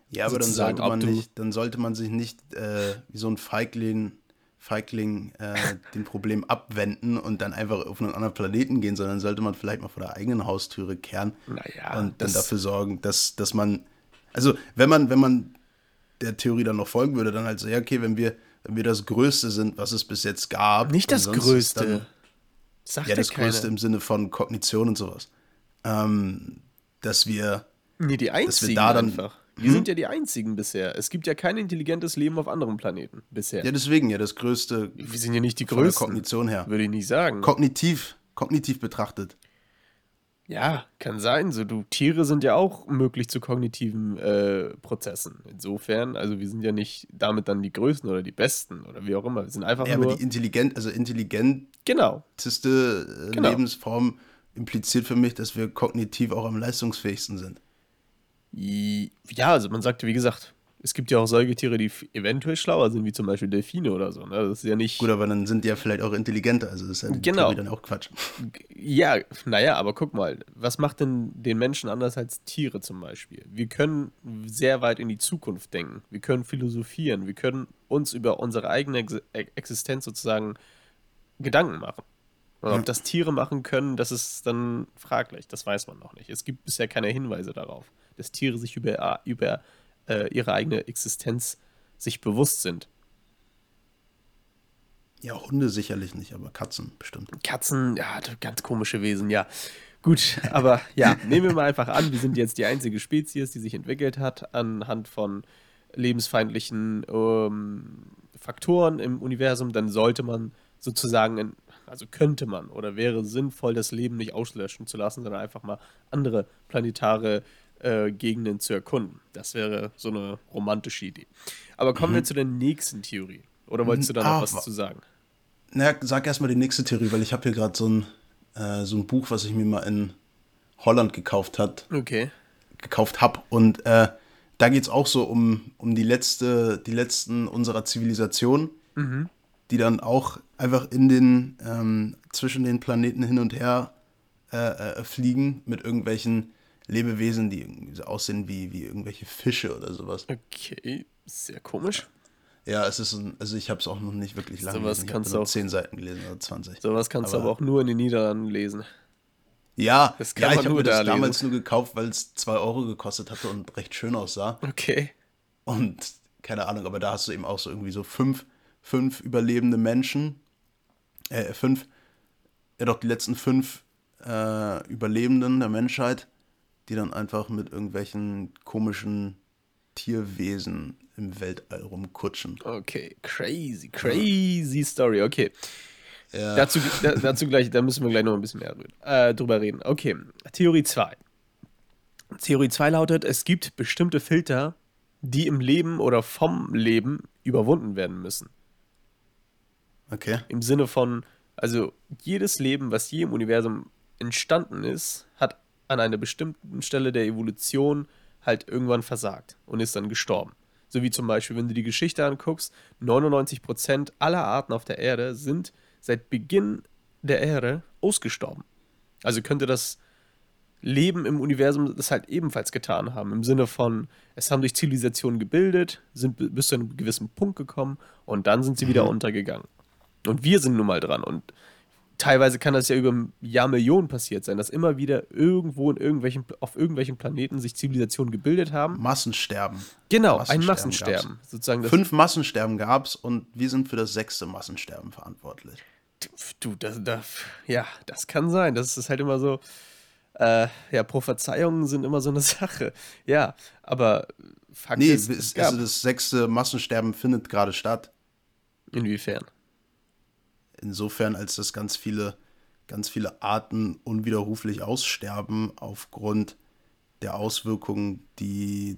A: Ja, aber dann sollte man nicht, dann sollte man sich nicht äh, wie so ein Feigling, Feigling äh, dem Problem abwenden und dann einfach auf einen anderen Planeten gehen, sondern sollte man vielleicht mal vor der eigenen Haustüre kehren
B: Naja,
A: und dann dafür sorgen, dass, dass man, also wenn man, wenn man der Theorie dann noch folgen würde, dann halt so, ja, okay, wenn wir, wenn wir das Größte sind, was es bis jetzt gab.
B: Nicht das Größte.
A: Dann,
B: Sagt
A: ja, das
B: keiner.
A: Größte im Sinne von Kognition und sowas. Ähm, dass wir,
B: Nee, die einzigen
A: da dann-
B: einfach. Wir
A: Hm?
B: sind ja die einzigen bisher. Es gibt ja kein intelligentes Leben auf anderen Planeten bisher.
A: ja, deswegen ja das Größte
B: wir sind ja nicht die größten.
A: Kognition her.
B: Würde ich nicht sagen.
A: Kognitiv, kognitiv betrachtet.
B: ja, kann sein. So, du, Tiere sind ja auch möglich zu kognitiven äh, Prozessen. Insofern, also wir sind ja nicht damit dann die Größten oder die Besten oder wie auch immer. Wir sind einfach
A: Ja, aber
B: nur.
A: die intelligent, also intelligenteste
B: genau.
A: äh,
B: Genau.
A: Lebensform impliziert für mich, dass wir kognitiv auch am leistungsfähigsten sind.
B: Ja, also man sagte, wie gesagt, es gibt ja auch Säugetiere, die eventuell schlauer sind, wie zum Beispiel Delfine oder so. Ne? Das ist ja nicht.
A: Gut, aber dann sind die ja vielleicht auch intelligenter, also das ist ja
B: Genau.
A: Dann auch Quatsch.
B: Ja, naja, aber guck mal, was macht denn den Menschen anders als Tiere zum Beispiel? Wir können sehr weit in die Zukunft denken, wir können philosophieren, wir können uns über unsere eigene E- Existenz sozusagen Gedanken machen. Und ob das Tiere machen können, das ist dann fraglich, das weiß man noch nicht. Es gibt bisher keine Hinweise darauf, dass Tiere sich über, über äh, ihre eigene Existenz sich bewusst sind.
A: Ja, Hunde sicherlich nicht, aber Katzen bestimmt.
B: Katzen, ja, ganz komische Wesen, ja. Gut, aber ja, nehmen wir mal einfach an, wir sind jetzt die einzige Spezies, die sich entwickelt hat anhand von lebensfeindlichen ähm, Faktoren im Universum, dann sollte man sozusagen, in, also könnte man oder wäre sinnvoll, das Leben nicht auslöschen zu lassen, sondern einfach mal andere planetare äh, Gegenden zu erkunden. Das wäre so eine romantische Idee. Aber kommen wir zu der nächsten Theorie. Oder wolltest du da noch
A: Ah,
B: was
A: wa-
B: zu sagen?
A: Na, sag erstmal die nächste Theorie, weil ich habe hier gerade so ein, äh, so ein Buch, was ich mir mal in Holland gekauft hat,
B: Okay.
A: gekauft habe. Und äh, da geht es auch so um, um die letzte, die letzten unserer Zivilisation, die dann auch einfach in den, ähm, zwischen den Planeten hin und her äh, äh, fliegen mit irgendwelchen Lebewesen, die irgendwie so aussehen wie, wie irgendwelche Fische oder sowas.
B: Okay, sehr komisch.
A: Ja, es ist ein, also ich habe es auch noch nicht wirklich lange
B: Sowas
A: gelesen. Ich
B: kannst
A: habe
B: du
A: nur
B: auch-
A: 10 Seiten gelesen oder 20.
B: Sowas kannst du
A: Aber-
B: aber auch nur in den Niederlanden lesen.
A: Ja,
B: Das kann
A: ja
B: man
A: ich habe mir das
B: da lesen.
A: damals nur gekauft, weil es 2 Euro gekostet hatte und recht schön aussah.
B: Okay.
A: Und keine Ahnung, aber da hast du eben auch so irgendwie so fünf, fünf überlebende Menschen. Äh, fünf, ja doch, die letzten fünf äh, Überlebenden der Menschheit, die dann einfach mit irgendwelchen komischen Tierwesen im Weltall rumkutschen.
B: Okay, crazy, crazy Story. Okay,
A: Ja,
B: dazu, da, dazu gleich, da müssen wir gleich noch ein bisschen mehr reden, äh, drüber reden. Okay, Theorie 2. Theorie 2 lautet, es gibt bestimmte Filter, die im Leben oder vom Leben überwunden werden müssen.
A: okay.
B: Im Sinne von, also jedes Leben, was je im Universum entstanden ist, hat an einer bestimmten Stelle der Evolution halt irgendwann versagt und ist dann gestorben. So wie zum Beispiel, wenn du die Geschichte anguckst, 99% aller Arten auf der Erde sind seit Beginn der Erde ausgestorben. Also könnte das Leben im Universum das halt ebenfalls getan haben. Im Sinne von, es haben sich Zivilisationen gebildet, sind bi- bis zu einem gewissen Punkt gekommen und dann sind sie wieder untergegangen. Und wir sind nun mal dran. Und teilweise kann das ja über Jahrmillionen passiert sein, dass immer wieder irgendwo in irgendwelchen, auf irgendwelchen Planeten sich Zivilisationen gebildet haben.
A: Massensterben.
B: Genau, ein
A: Massensterben
B: Massensterben. Sozusagen
A: Fünf Massensterben gab es und wir sind für das sechste Massensterben verantwortlich.
B: Du, das, das, ja, das kann sein. Das ist halt immer so. Äh, ja, Prophezeiungen sind immer so eine Sache. Ja, aber Fakt
A: Nee,
B: ist, gab,
A: also das sechste Massensterben findet gerade statt.
B: Inwiefern?
A: Insofern, als dass ganz viele, ganz viele Arten unwiderruflich aussterben aufgrund der Auswirkungen, die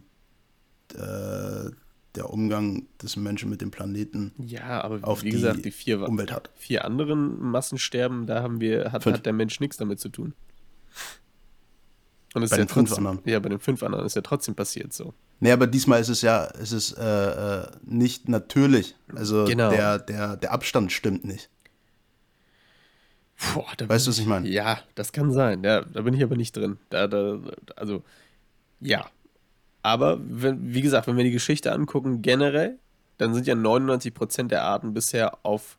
A: äh, der Umgang des Menschen mit dem Planeten
B: Ja, aber
A: auf
B: wie gesagt, die vier,
A: Umwelt hat.
B: vier anderen Massensterben, da haben wir, hat, hat der Mensch nichts damit zu tun. Und es
A: Bei
B: ist ja
A: den fünf
B: trotzdem,
A: anderen.
B: Ja, bei den fünf anderen ist ja trotzdem passiert so.
A: Nee, aber diesmal ist es ja, es ist äh, äh, nicht natürlich. Also
B: Genau.
A: der, der, der Abstand stimmt nicht.
B: Boah, da
A: Weißt du, was ich meine?
B: Ja, das kann sein. Ja, da bin ich aber nicht drin. Da, da, also, ja. Aber, wenn, wie gesagt, wenn wir die Geschichte angucken, generell, dann sind ja 99% der Arten bisher auf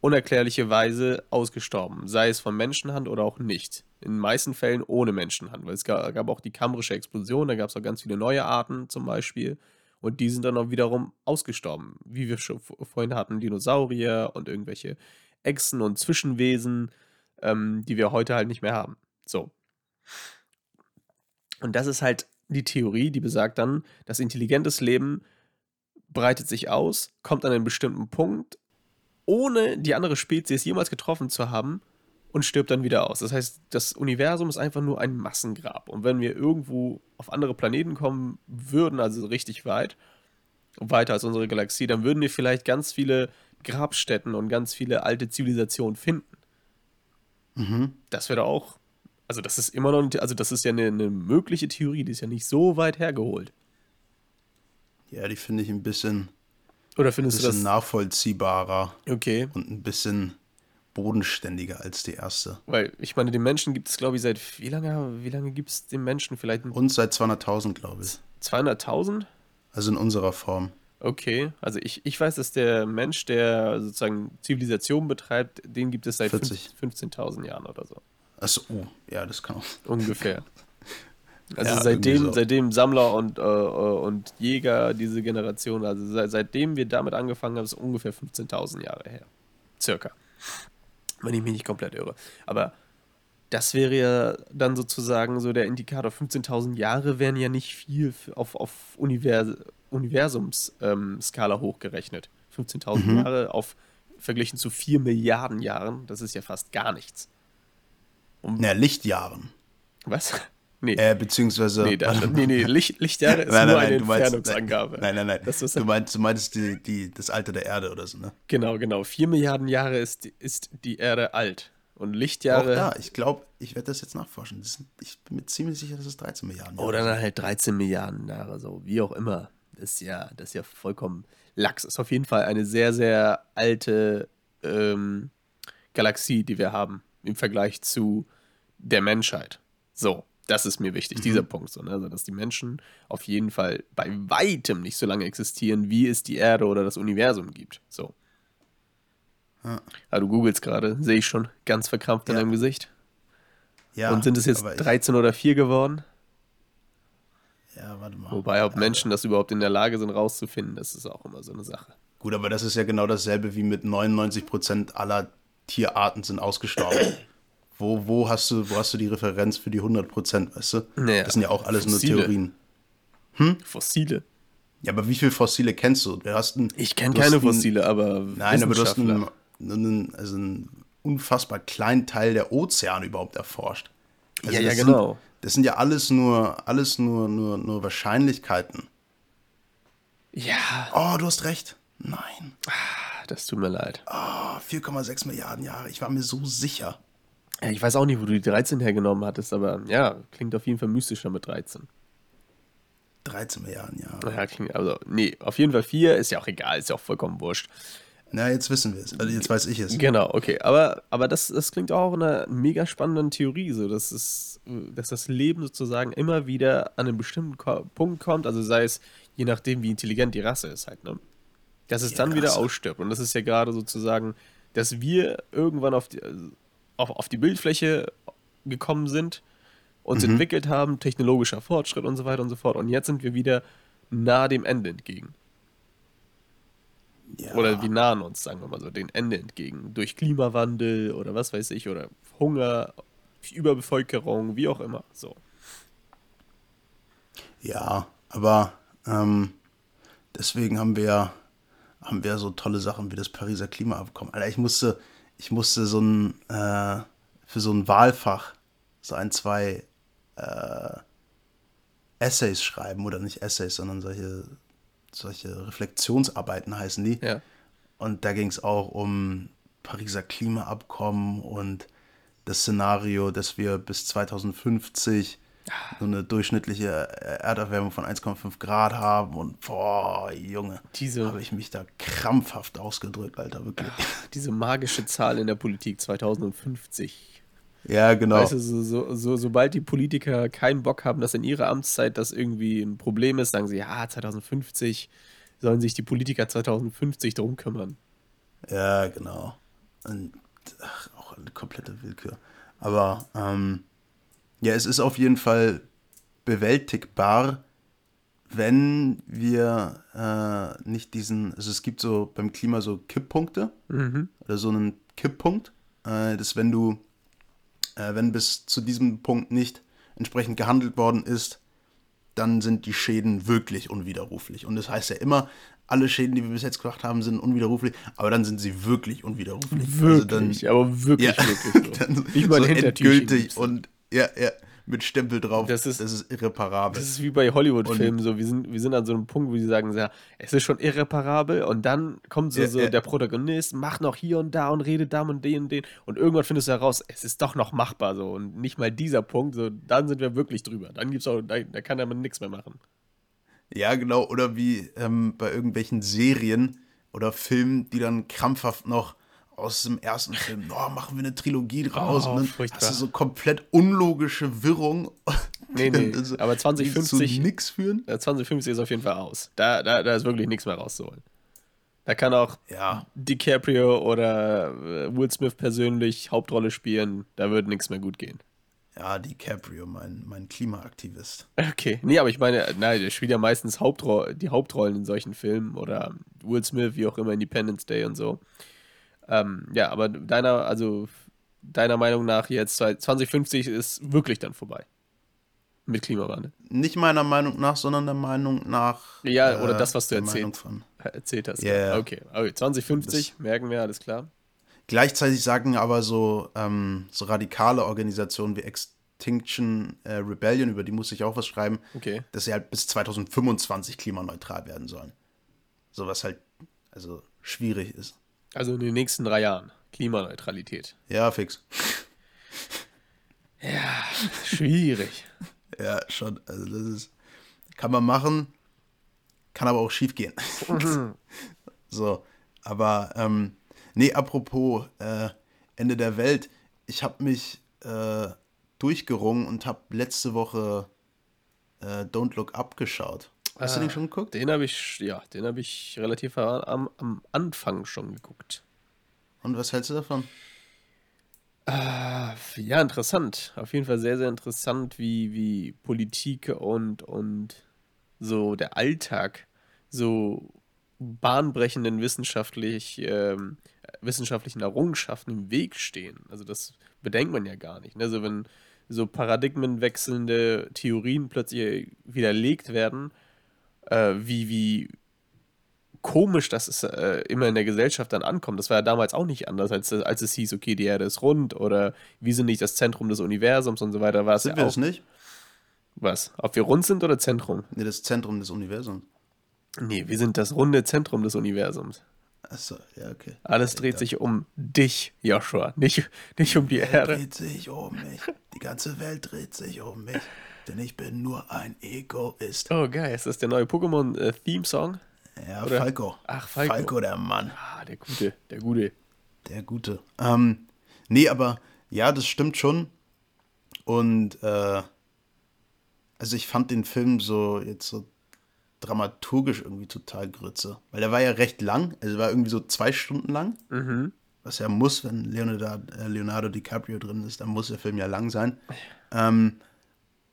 B: unerklärliche Weise ausgestorben. Sei es von Menschenhand oder auch nicht. In den meisten Fällen ohne Menschenhand. Weil es gab, gab auch die kambrische Explosion, da gab es auch ganz viele neue Arten zum Beispiel. Und die sind dann auch wiederum ausgestorben. Wie wir schon vorhin hatten, Dinosaurier und irgendwelche Echsen und Zwischenwesen, ähm, die wir heute halt nicht mehr haben. So. Und das ist halt die Theorie, die besagt dann, dass intelligentes Leben breitet sich aus, kommt an einen bestimmten Punkt, ohne die andere Spezies jemals getroffen zu haben und stirbt dann wieder aus. Das heißt, das Universum ist einfach nur ein Massengrab. Und wenn wir irgendwo auf andere Planeten kommen würden, also richtig weit, weiter als unsere Galaxie, dann würden wir vielleicht ganz viele Grabstätten und ganz viele alte Zivilisationen finden.
A: Mhm.
B: Das wäre auch, also das ist immer noch, eine- also das ist ja eine, eine mögliche Theorie, die ist ja nicht so weit hergeholt.
A: Ja, die finde ich ein bisschen,
B: Oder findest du
A: bisschen
B: das?
A: nachvollziehbarer
B: Okay,
A: und ein bisschen bodenständiger als die erste.
B: weil ich meine, den Menschen gibt es, glaube ich, seit wie lange, wie lange gibt es den Menschen? Vielleicht
A: Und seit 200.000, glaube ich.
B: 200.000?
A: Also in unserer Form.
B: Okay, also ich, ich weiß, dass der Mensch, der sozusagen Zivilisation betreibt, den gibt es seit
A: 40.
B: 15.000 Jahren oder so.
A: Achso, oh, ja, das kann auch.
B: Ungefähr. Also
A: Ja,
B: seitdem,
A: so.
B: seitdem Sammler und, äh, äh, und Jäger diese Generation, also seit, seitdem wir damit angefangen haben, ist ungefähr 15.000 Jahre her. Circa. Wenn ich mich nicht komplett irre. Aber das wäre ja dann sozusagen so der Indikator. 15.000 Jahre wären ja nicht viel auf, auf Univers Universumsskala ähm, Skala hochgerechnet. 15.000
A: Mhm.
B: Jahre auf verglichen zu 4 Milliarden Jahren, das ist ja fast gar nichts.
A: Na, Lichtjahren.
B: Was? Nee.
A: Äh, beziehungsweise.
B: Nee, da, nee, nee, Licht, Lichtjahre ist
A: Nein,
B: nur
A: nein,
B: eine
A: nein,
B: Entfernungsangabe.
A: Nein, nein, nein.
B: Das ist-
A: du, meinst, du meinst die, die, das Alter der Erde oder so, ne?
B: Genau, genau. Vier Milliarden Jahre ist, die- ist die Erde alt. Und
A: Auch
B: Lichtjahre.
A: da, ich glaube, ich werde das jetzt nachforschen. Das sind, ich bin mir ziemlich sicher, dass es 13 Milliarden Jahre
B: Oder
A: sind.
B: dann halt 13 Milliarden Jahre, so wie auch immer. Ist ja, das ist ja vollkommen Lachs. Ist auf jeden Fall eine sehr, sehr alte ähm, Galaxie, die wir haben im Vergleich zu der Menschheit. So, das ist mir wichtig, dieser Punkt. So, ne? Also, dass die Menschen auf jeden Fall bei weitem nicht so lange existieren, wie es die Erde oder das Universum gibt. So.
A: Ja.
B: Ah, du googelst gerade, sehe ich schon, ganz verkrampft in
A: Ja.
B: deinem Gesicht.
A: Ja,
B: Und sind es jetzt
A: aber ich-
B: 13 oder 4 geworden?
A: Ja, warte mal.
B: Wobei, ob Menschen das überhaupt in der Lage sind, rauszufinden, das ist auch immer so eine Sache.
A: Gut, aber das ist ja genau dasselbe wie mit 99% aller Tierarten sind ausgestorben. wo, wo, hast du, wo hast du die Referenz für die 100%, weißt du?
B: Naja,
A: das sind ja auch alles
B: Fossile.
A: nur Theorien.
B: Fossile.
A: Ja, aber wie viele Fossile kennst du? du hast ein,
B: Ich kenne keine
A: ein-
B: Fossile, aber
A: Nein, aber du hast einen, einen, also einen unfassbar kleinen Teil der Ozeane überhaupt erforscht. Also
B: Ja, ja, genau.
A: Sind, das sind ja alles nur, alles nur, nur, nur Wahrscheinlichkeiten.
B: Ja,
A: Oh, du hast recht. Nein.
B: das tut mir leid.
A: Oh, 4,6 Milliarden Jahre. Ich war mir so sicher.
B: Ja, ich weiß auch nicht, wo du die 13 hergenommen hattest, aber ja, klingt auf jeden Fall mystischer mit 13.
A: 13 Milliarden Jahre.
B: Ja, klingt, also, nee, auf jeden Fall 4 ist ja auch egal, ist ja auch vollkommen wurscht.
A: Na, jetzt wissen wir es. Also jetzt weiß ich es.
B: Genau, okay. Aber, aber das, das klingt auch in einer mega spannenden Theorie, so dass, es, dass das Leben sozusagen immer wieder an einen bestimmten Punkt kommt, also sei es je nachdem, wie intelligent die Rasse ist halt, ne? Dass es
A: Die
B: dann wieder ausstirbt. Und das ist ja gerade sozusagen, dass wir irgendwann auf die, auf, auf die Bildfläche gekommen sind, uns
A: Mhm.
B: entwickelt haben, technologischer Fortschritt und so weiter und so fort. Und jetzt sind wir wieder nah dem Ende entgegen.
A: Ja.
B: Oder wir nahen uns, sagen wir mal so, dem Ende entgegen. Durch Klimawandel oder was weiß ich, oder Hunger, Überbevölkerung, wie auch immer. So.
A: Ja, aber ähm, deswegen haben wir haben wir so tolle Sachen wie das Pariser Klimaabkommen. Alter, ich musste, ich musste so ein, äh, für so ein Wahlfach so ein, zwei äh, Essays schreiben oder nicht Essays, sondern solche, solche Reflexionsarbeiten heißen die.
B: Ja.
A: Und da ging es auch um Pariser Klimaabkommen und das Szenario, dass wir bis 2050 so eine durchschnittliche Erderwärmung von 1,5 Grad haben und boah, Junge,
B: Diese-
A: habe ich mich da krampfhaft ausgedrückt, Alter, wirklich.
B: Diese magische Zahl in der Politik 2050.
A: Ja, genau.
B: Weißt du, so, so, so, sobald die Politiker keinen Bock haben, dass in ihrer Amtszeit das irgendwie ein Problem ist, sagen sie, ja, 2050 sollen sich die Politiker 2050 darum kümmern.
A: Ja, genau. Und ach, auch eine komplette Willkür. Aber ähm, ja, es ist auf jeden Fall bewältigbar, wenn wir äh, nicht diesen, also es gibt so beim Klima so Kipppunkte oder so einen Kipppunkt, äh, dass wenn du, äh, wenn bis zu diesem Punkt nicht entsprechend gehandelt worden ist, dann sind die Schäden wirklich unwiderruflich. Und das heißt ja immer, alle Schäden, die wir bis jetzt gemacht haben, sind unwiderruflich, aber dann sind sie wirklich unwiderruflich. Also dann,
B: Wirklich, aber wirklich,
A: ja,
B: wirklich so.
A: dann
B: Nicht mal
A: so endgültig und ja, ja, mit Stempel drauf.
B: Das ist-
A: das ist irreparabel.
B: Das ist wie bei Hollywood-Filmen so. Wir sind, wir sind an so einem Punkt, wo sie sagen, ja, es ist schon irreparabel und dann kommt so,
A: Ja,
B: so
A: ja.
B: der Protagonist, macht noch hier und da und redet da und den und den und irgendwann findest du heraus, es ist doch noch machbar so und nicht mal dieser Punkt, so dann sind wir wirklich drüber. Dann gibt's auch, da, da kann er nichts mehr machen.
A: Ja, genau. Oder wie ähm, bei irgendwelchen Serien oder Filmen, die dann krampfhaft noch aus dem ersten Film, oh, machen wir eine Trilogie draus.
B: Oh,
A: und hast du so komplett unlogische Wirrung.
B: Nee, nee,
A: die so-
B: aber
A: die
B: 2050
A: zu nix führen.
B: Ja, 2050 ist auf jeden Fall aus. Da, da, da ist wirklich nichts mehr rauszuholen. Da kann auch
A: Ja,
B: DiCaprio oder äh, Will Smith persönlich Hauptrolle spielen. Da wird nichts mehr gut gehen.
A: ja, DiCaprio, mein, mein Klimaaktivist.
B: Okay. Nee, aber ich meine, nein, der spielt ja meistens Hauptro die Hauptrollen in solchen Filmen oder Will Smith, wie auch immer, Independence Day und so. Ähm, ja, aber deiner, also deiner Meinung nach jetzt 2050 ist wirklich dann vorbei. Mit Klimawandel.
A: Nicht meiner Meinung nach, sondern der Meinung nach.
B: Ja, oder das, was du erzählt-. Erzählt hast.
A: Ja, ja.
B: Okay. okay. 2050, merken wir, alles klar.
A: Gleichzeitig sagen aber so, ähm, so radikale Organisationen wie Extinction äh, Rebellion, über die muss ich auch was schreiben,
B: Okay.
A: dass sie halt bis 2025 klimaneutral werden sollen. So was halt, also schwierig ist.
B: Also in den nächsten drei Jahren. Klimaneutralität.
A: Ja, fix.
B: Schwierig.
A: Ja, schon. Also das ist, kann man machen, kann aber auch schief gehen. so, aber ähm, nee, apropos äh, Ende der Welt, ich habe mich äh, durchgerungen und habe letzte Woche äh, Don't Look Up geschaut. Hast du den schon geguckt?
B: Den habe ich, ja, den habe ich relativ am, am Anfang schon geguckt.
A: Und was hältst du davon?
B: Ja, interessant. Auf jeden Fall sehr, sehr interessant, wie, wie Politik und, und so der Alltag so bahnbrechenden wissenschaftlich, ähm, wissenschaftlichen Errungenschaften im Weg stehen. Also das bedenkt man ja gar nicht. Ne? Also wenn so paradigmenwechselnde Theorien plötzlich widerlegt werden, äh, wie, wie komisch das ist, äh, immer in der Gesellschaft dann ankommt. Das war ja damals auch nicht anders, als, als es hieß, okay, die Erde ist rund oder wir sind nicht das Zentrum des Universums und so weiter. War es
A: Sind
B: ja
A: wir
B: auch.
A: das nicht?
B: Was? Ob wir rund sind oder Zentrum?
A: Nee, das Zentrum des Universums.
B: Nee, wir sind das runde Zentrum des Universums.
A: Achso, ja, okay.
B: Alles dreht sich um dich, Joshua, nicht, nicht um die Erde.
A: dreht sich um mich. Die ganze Welt dreht sich um mich. Denn ich bin nur ein Egoist.
B: Oh, geil. Ist das der neue Pokémon-Theme-Song?
A: Ja,
B: Oder-
A: Falco.
B: Ach, Falco.
A: Falco, der Mann.
B: ah, der Gute, der Gute.
A: Der Gute. Ähm, nee, aber ja, das stimmt schon. Und äh, also ich fand den Film so jetzt so dramaturgisch irgendwie total grütze. Weil der war ja recht lang, also war irgendwie so zwei Stunden lang. Was ja muss, wenn Leonardo, äh, Leonardo DiCaprio drin ist, dann muss der Film ja lang sein. Ähm,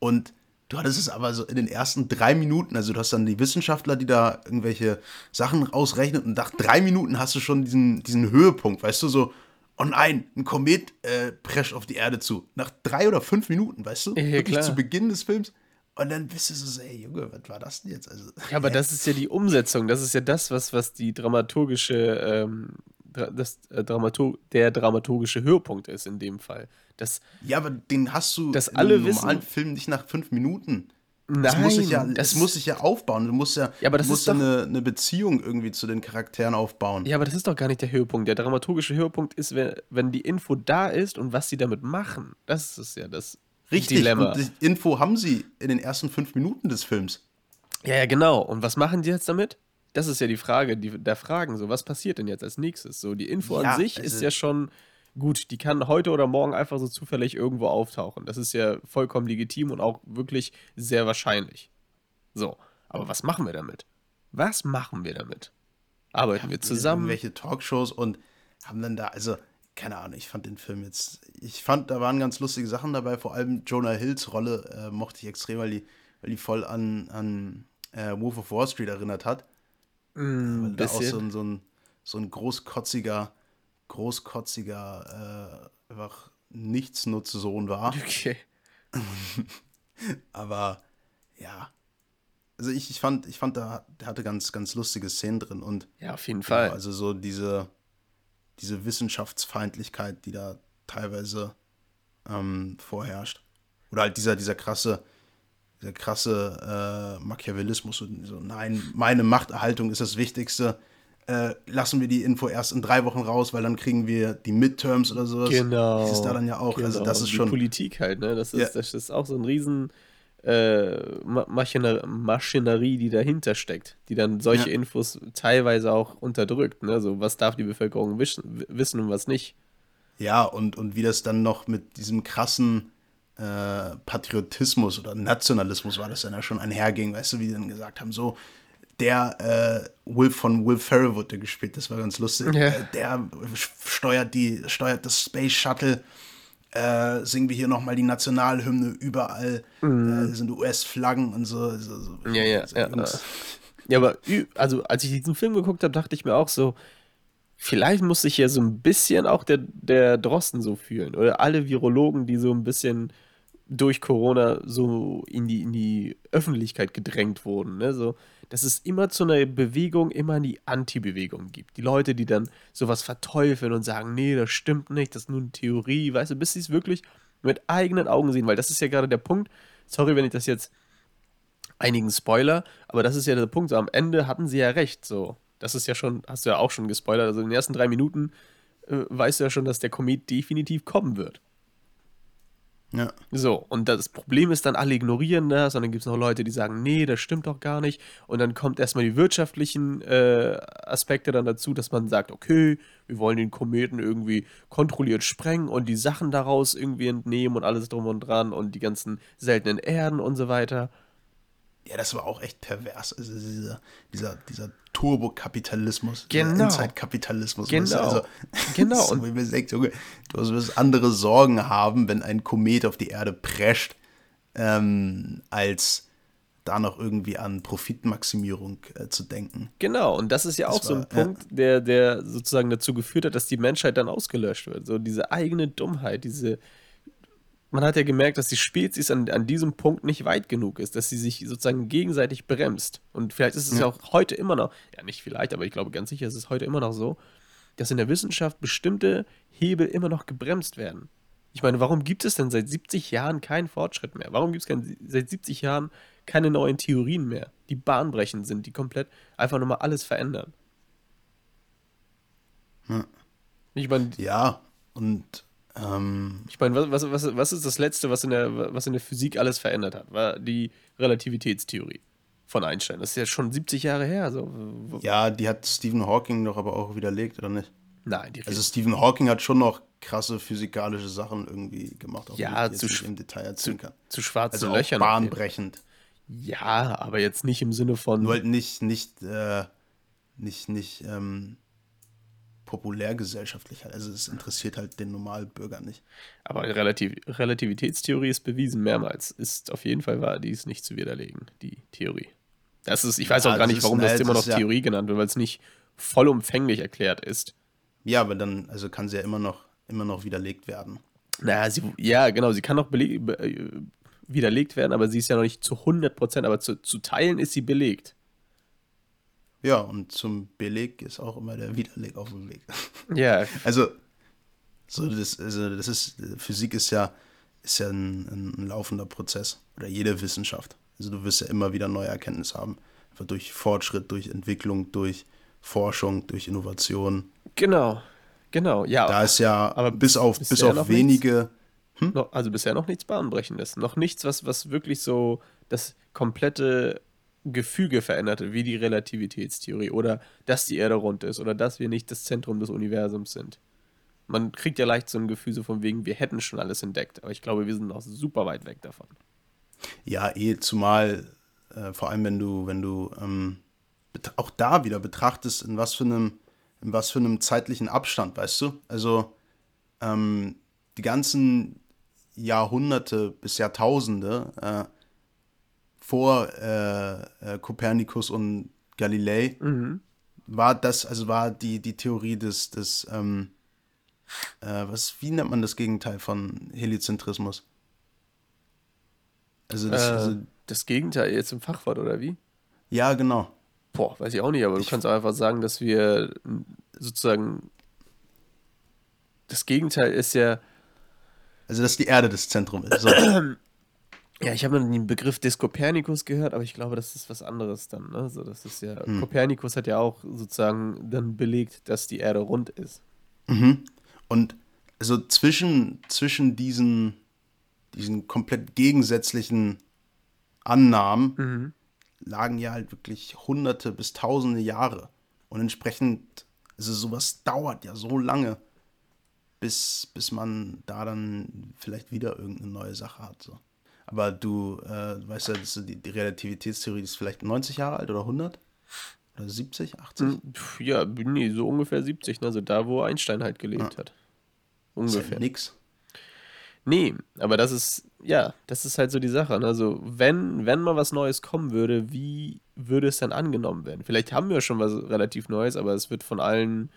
A: und du hattest es aber so in den ersten drei Minuten, also du hast dann die Wissenschaftler, die da irgendwelche Sachen ausrechnen und nach drei Minuten hast du schon diesen, diesen Höhepunkt, weißt du, so, oh nein, ein Komet äh, prescht auf die Erde zu. Nach drei oder fünf Minuten, weißt du?
B: Ja,
A: Wirklich
B: klar.
A: zu Beginn des Films. Und dann bist du so, ey Junge, was war das denn jetzt? Also,
B: ja, aber das ist ja die Umsetzung. Das ist ja das, was, was die dramaturgische, ähm, das, äh, Dramatur der dramaturgische Höhepunkt ist in dem Fall. Das,
A: ja, aber den hast du
B: dass alle
A: im normalen
B: wissen,
A: Film nicht nach fünf Minuten.
B: Nein,
A: das muss sich ja,
B: das
A: es muss sich ja aufbauen. Du musst ja,
B: Ja, aber das
A: musst
B: doch-
A: eine, eine Beziehung irgendwie zu den Charakteren aufbauen.
B: Ja, aber das ist doch gar nicht der Höhepunkt. Der dramaturgische Höhepunkt ist, wenn, wenn die Info da ist und was sie damit machen. Das ist ja das
A: Richtig.
B: Dilemma.
A: Und die Info haben sie in den ersten fünf Minuten des Films.
B: Ja, ja, genau. Und was machen die jetzt damit? Das ist ja die Frage die, der Fragen. So, was passiert denn jetzt als nächstes? So, die Info
A: Ja,
B: an sich ist
A: also-
B: ja schon gut. Die kann heute oder morgen einfach so zufällig irgendwo auftauchen. Das ist ja vollkommen legitim und auch wirklich sehr wahrscheinlich. So, aber was machen wir damit? Was machen wir damit? Arbeiten wir zusammen?
A: Welche Talkshows und haben dann da, also, keine Ahnung, ich fand den Film jetzt, ich fand, da waren ganz lustige Sachen dabei, vor allem Jonah Hills Rolle äh, mochte ich extrem, weil die, weil die voll an, an äh, Wolf of Wall Street erinnert hat.
B: Mm,
A: Weil da auch so ein, so ein, so ein großkotziger, großkotziger, äh, einfach Nichtsnutzsohn war.
B: Okay.
A: Aber ja. Also ich, ich fand, ich fand, da der hatte ganz, ganz lustige Szenen drin und
B: Ja, auf jeden
A: ja,
B: Fall.
A: also so diese, diese Wissenschaftsfeindlichkeit, die da teilweise ähm, vorherrscht. Oder halt dieser, dieser krasse, dieser krasse äh, Machiavellismus und so, nein, meine Machterhaltung ist das Wichtigste. Äh, lassen wir die Info erst in drei Wochen raus, weil dann kriegen wir die Midterms oder sowas.
B: Genau.
A: Das ist da dann ja auch. Also
B: Genau,
A: das ist
B: die
A: schon.
B: Politik halt, ne? Das ist,
A: Ja.
B: das ist auch so ein riesen äh, Ma- Machiner Maschinerie, die dahinter steckt, die dann solche
A: Ja.
B: Infos teilweise auch unterdrückt, ne? So, was darf die Bevölkerung wissen, wissen und was nicht.
A: Ja, und, und wie das dann noch mit diesem krassen äh, Patriotismus oder Nationalismus war das dann ja schon einherging, weißt du, wie die dann gesagt haben, so, der äh, Will von Will Ferrell wurde gespielt, das war ganz lustig.
B: Ja.
A: Äh, der steuert die, steuert das Space Shuttle, äh, singen wir hier nochmal die Nationalhymne, überall äh, sind US-Flaggen und so. so, so.
B: Mhm. Ja, ja, ja,
A: Jungs.
B: Ja, aber also als ich diesen Film geguckt habe, dachte ich mir auch so, vielleicht muss sich ja so ein bisschen auch der, der Drosten so fühlen. Oder alle Virologen, die so ein bisschen durch Corona so in die, in die Öffentlichkeit gedrängt wurden. Ne? So, dass es immer zu einer Bewegung, immer die Anti-Bewegung gibt. Die Leute, die dann sowas verteufeln und sagen, nee, das stimmt nicht, das ist nur eine Theorie, weißt du, bis sie es wirklich mit eigenen Augen sehen, weil das ist ja gerade der Punkt. Sorry, wenn ich das jetzt einigen Spoiler, aber das ist ja der Punkt. So, am Ende hatten sie ja recht. So, das ist ja schon, hast du ja auch schon gespoilert. Also in den ersten drei Minuten äh, weißt du ja schon, dass der Komet definitiv kommen wird.
A: Ja.
B: So, und das Problem ist dann, alle ignorieren das, und dann gibt es noch Leute, die sagen, nee, das stimmt doch gar nicht. Und dann kommt erstmal die wirtschaftlichen äh, Aspekte dann dazu, dass man sagt, okay, wir wollen den Kometen irgendwie kontrolliert sprengen und die Sachen daraus irgendwie entnehmen und alles drum und dran und die ganzen seltenen Erden und so weiter.
A: Ja, das war auch echt pervers. Also dieser, dieser, dieser Turbokapitalismus,
B: Genau.
A: Inside-Kapitalismus.
B: Genau.
A: weißt du, Also,
B: Genau.
A: So, ich mir Junge, du wirst andere Sorgen haben, wenn ein Komet auf die Erde prescht, ähm, als da noch irgendwie an Profitmaximierung äh, zu denken.
B: Genau, und das ist ja
A: Das
B: auch so ein
A: war- ja.
B: Punkt, der, der sozusagen dazu geführt hat, dass die Menschheit dann ausgelöscht wird. So diese eigene Dummheit, diese. Man hat ja gemerkt, dass die Spezies an, an diesem Punkt nicht weit genug ist, dass sie sich sozusagen gegenseitig bremst. Und vielleicht ist es ja.
A: Ja.
B: auch heute immer noch, ja nicht vielleicht, aber ich glaube ganz sicher ist es heute immer noch so, dass in der Wissenschaft bestimmte Hebel immer noch gebremst werden. Ich meine, warum gibt es denn seit 70 Jahren keinen Fortschritt mehr? Warum gibt es seit 70 Jahren keine neuen Theorien mehr, die bahnbrechend sind, die komplett einfach nochmal alles verändern?
A: Ja.
B: Ich meine,
A: Ja, und ähm,
B: ich meine, was, was, was, ist das Letzte, was in, der, was in der Physik alles verändert hat? War die Relativitätstheorie von Einstein. Das ist ja schon 70 Jahre her. So.
A: Ja, die hat Stephen Hawking doch aber auch widerlegt, oder nicht?
B: Nein, die
A: Also Stephen Hawking hat schon noch krasse physikalische Sachen irgendwie gemacht, auch
B: Ja,
A: ich
B: zu
A: nicht im Detail
B: zu,
A: erzählen kann.
B: zu schwarzen
A: Also
B: Löchern.
A: bahnbrechend.
B: Ja, aber jetzt nicht im Sinne von.
A: Nur halt nicht, nicht, äh, nicht, nicht ähm, populärgesellschaftlich. halt. Also es interessiert halt den Normalbürger nicht.
B: Aber Relativ Relativitätstheorie ist bewiesen mehrmals. Ist auf jeden Fall wahr, die ist nicht zu widerlegen, die Theorie. Das ist, ich weiß
A: Ja,
B: auch gar nicht, warum das immer noch
A: ja-
B: Theorie genannt wird, weil es nicht vollumfänglich erklärt ist.
A: Ja, aber dann, also kann sie ja immer noch, immer noch widerlegt werden.
B: Naja, sie, ja, genau, sie kann be, äh, widerlegt werden, aber sie ist ja noch nicht zu 100 Prozent, aber zu, zu Teilen ist sie belegt.
A: Ja, und zum Beleg ist auch immer der Widerleg auf dem Weg.
B: Ja.
A: Also, so das, also das ist, Physik ist ja, ist ja ein, ein laufender Prozess. Oder jede Wissenschaft. Also du wirst ja immer wieder neue Erkenntnisse haben. Einfach durch Fortschritt, durch Entwicklung, durch Forschung, durch Innovation.
B: Genau, genau, ja.
A: Da ist ja aber bis auf, bis auf wenige.
B: Hm? Noch, also bisher noch nichts Bahnbrechendes. Noch nichts, was, was wirklich so das komplette Gefüge veränderte, wie die Relativitätstheorie oder dass die Erde rund ist oder dass wir nicht das Zentrum des Universums sind. Man kriegt ja leicht so ein Gefühl so von wegen, wir hätten schon alles entdeckt, aber ich glaube, wir sind noch super weit weg davon.
A: Ja, eh, zumal äh, vor allem, wenn du, wenn du ähm, auch da wieder betrachtest, in was für einem, in was für einem zeitlichen Abstand, weißt du? Also ähm, die ganzen Jahrhunderte bis Jahrtausende äh, vor äh, äh, Kopernikus und Galilei mhm. war das, also war die, die Theorie des, des ähm, äh, was, wie nennt man das Gegenteil von Heliozentrismus?
B: Also das, äh, also das, Gegenteil jetzt im Fachwort, oder wie?
A: Ja, genau.
B: Boah, weiß ich auch nicht, aber ich du kannst auch einfach sagen, dass wir sozusagen das Gegenteil ist ja.
A: Also, dass die Erde das Zentrum ist. So.
B: Ja, ich habe den Begriff des Kopernikus gehört, aber ich glaube, das ist was anderes dann. Ne? So, das ist ja, hm. Kopernikus hat ja auch sozusagen dann belegt, dass die Erde rund ist.
A: Mhm. Und also zwischen, zwischen diesen, diesen komplett gegensätzlichen Annahmen mhm. lagen ja halt wirklich hunderte bis tausende Jahre. Und entsprechend, also sowas dauert ja so lange, bis, bis man da dann vielleicht wieder irgendeine neue Sache hat. So. Aber du äh, weißt ja, die, die Relativitätstheorie ist vielleicht 90 Jahre alt oder 100? Oder 70, 80? Hm,
B: ja, nee, so ungefähr 70, ne? also da, wo Einstein halt gelebt ja. hat.
A: Ungefähr. Ist halt nix.
B: Nee, aber das ist, ja, das ist halt so die Sache. Ne? Also, wenn, wenn mal was Neues kommen würde, wie würde es dann angenommen werden? Vielleicht haben wir schon was relativ Neues, aber es wird von allen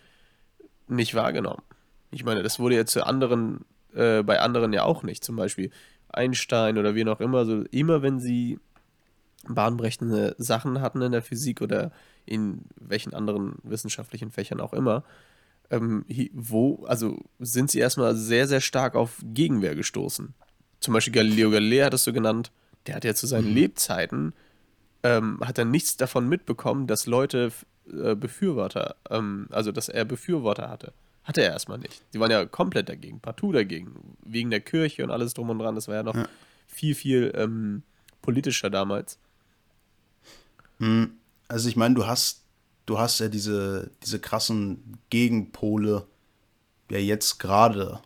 B: nicht wahrgenommen. Ich meine, das wurde ja zu anderen, äh, bei anderen ja auch nicht. Zum Beispiel, Einstein oder wie auch immer, so immer wenn sie bahnbrechende Sachen hatten in der Physik oder in welchen anderen wissenschaftlichen Fächern auch immer, ähm, wo, also sind sie erstmal sehr, sehr stark auf Gegenwehr gestoßen. Zum Beispiel Galileo Galilei hattest du genannt, der hat ja zu seinen mhm. Lebzeiten, ähm, hat er nichts davon mitbekommen, dass Leute äh, Befürworter, ähm, also dass er Befürworter hatte. Hatte er erstmal nicht. Die waren ja komplett dagegen, partout dagegen. Wegen der Kirche und alles drum und dran. Das war ja noch ja. viel, viel ähm, politischer damals.
A: Hm, also ich meine, du hast, du hast ja diese, diese krassen Gegenpole ja jetzt gerade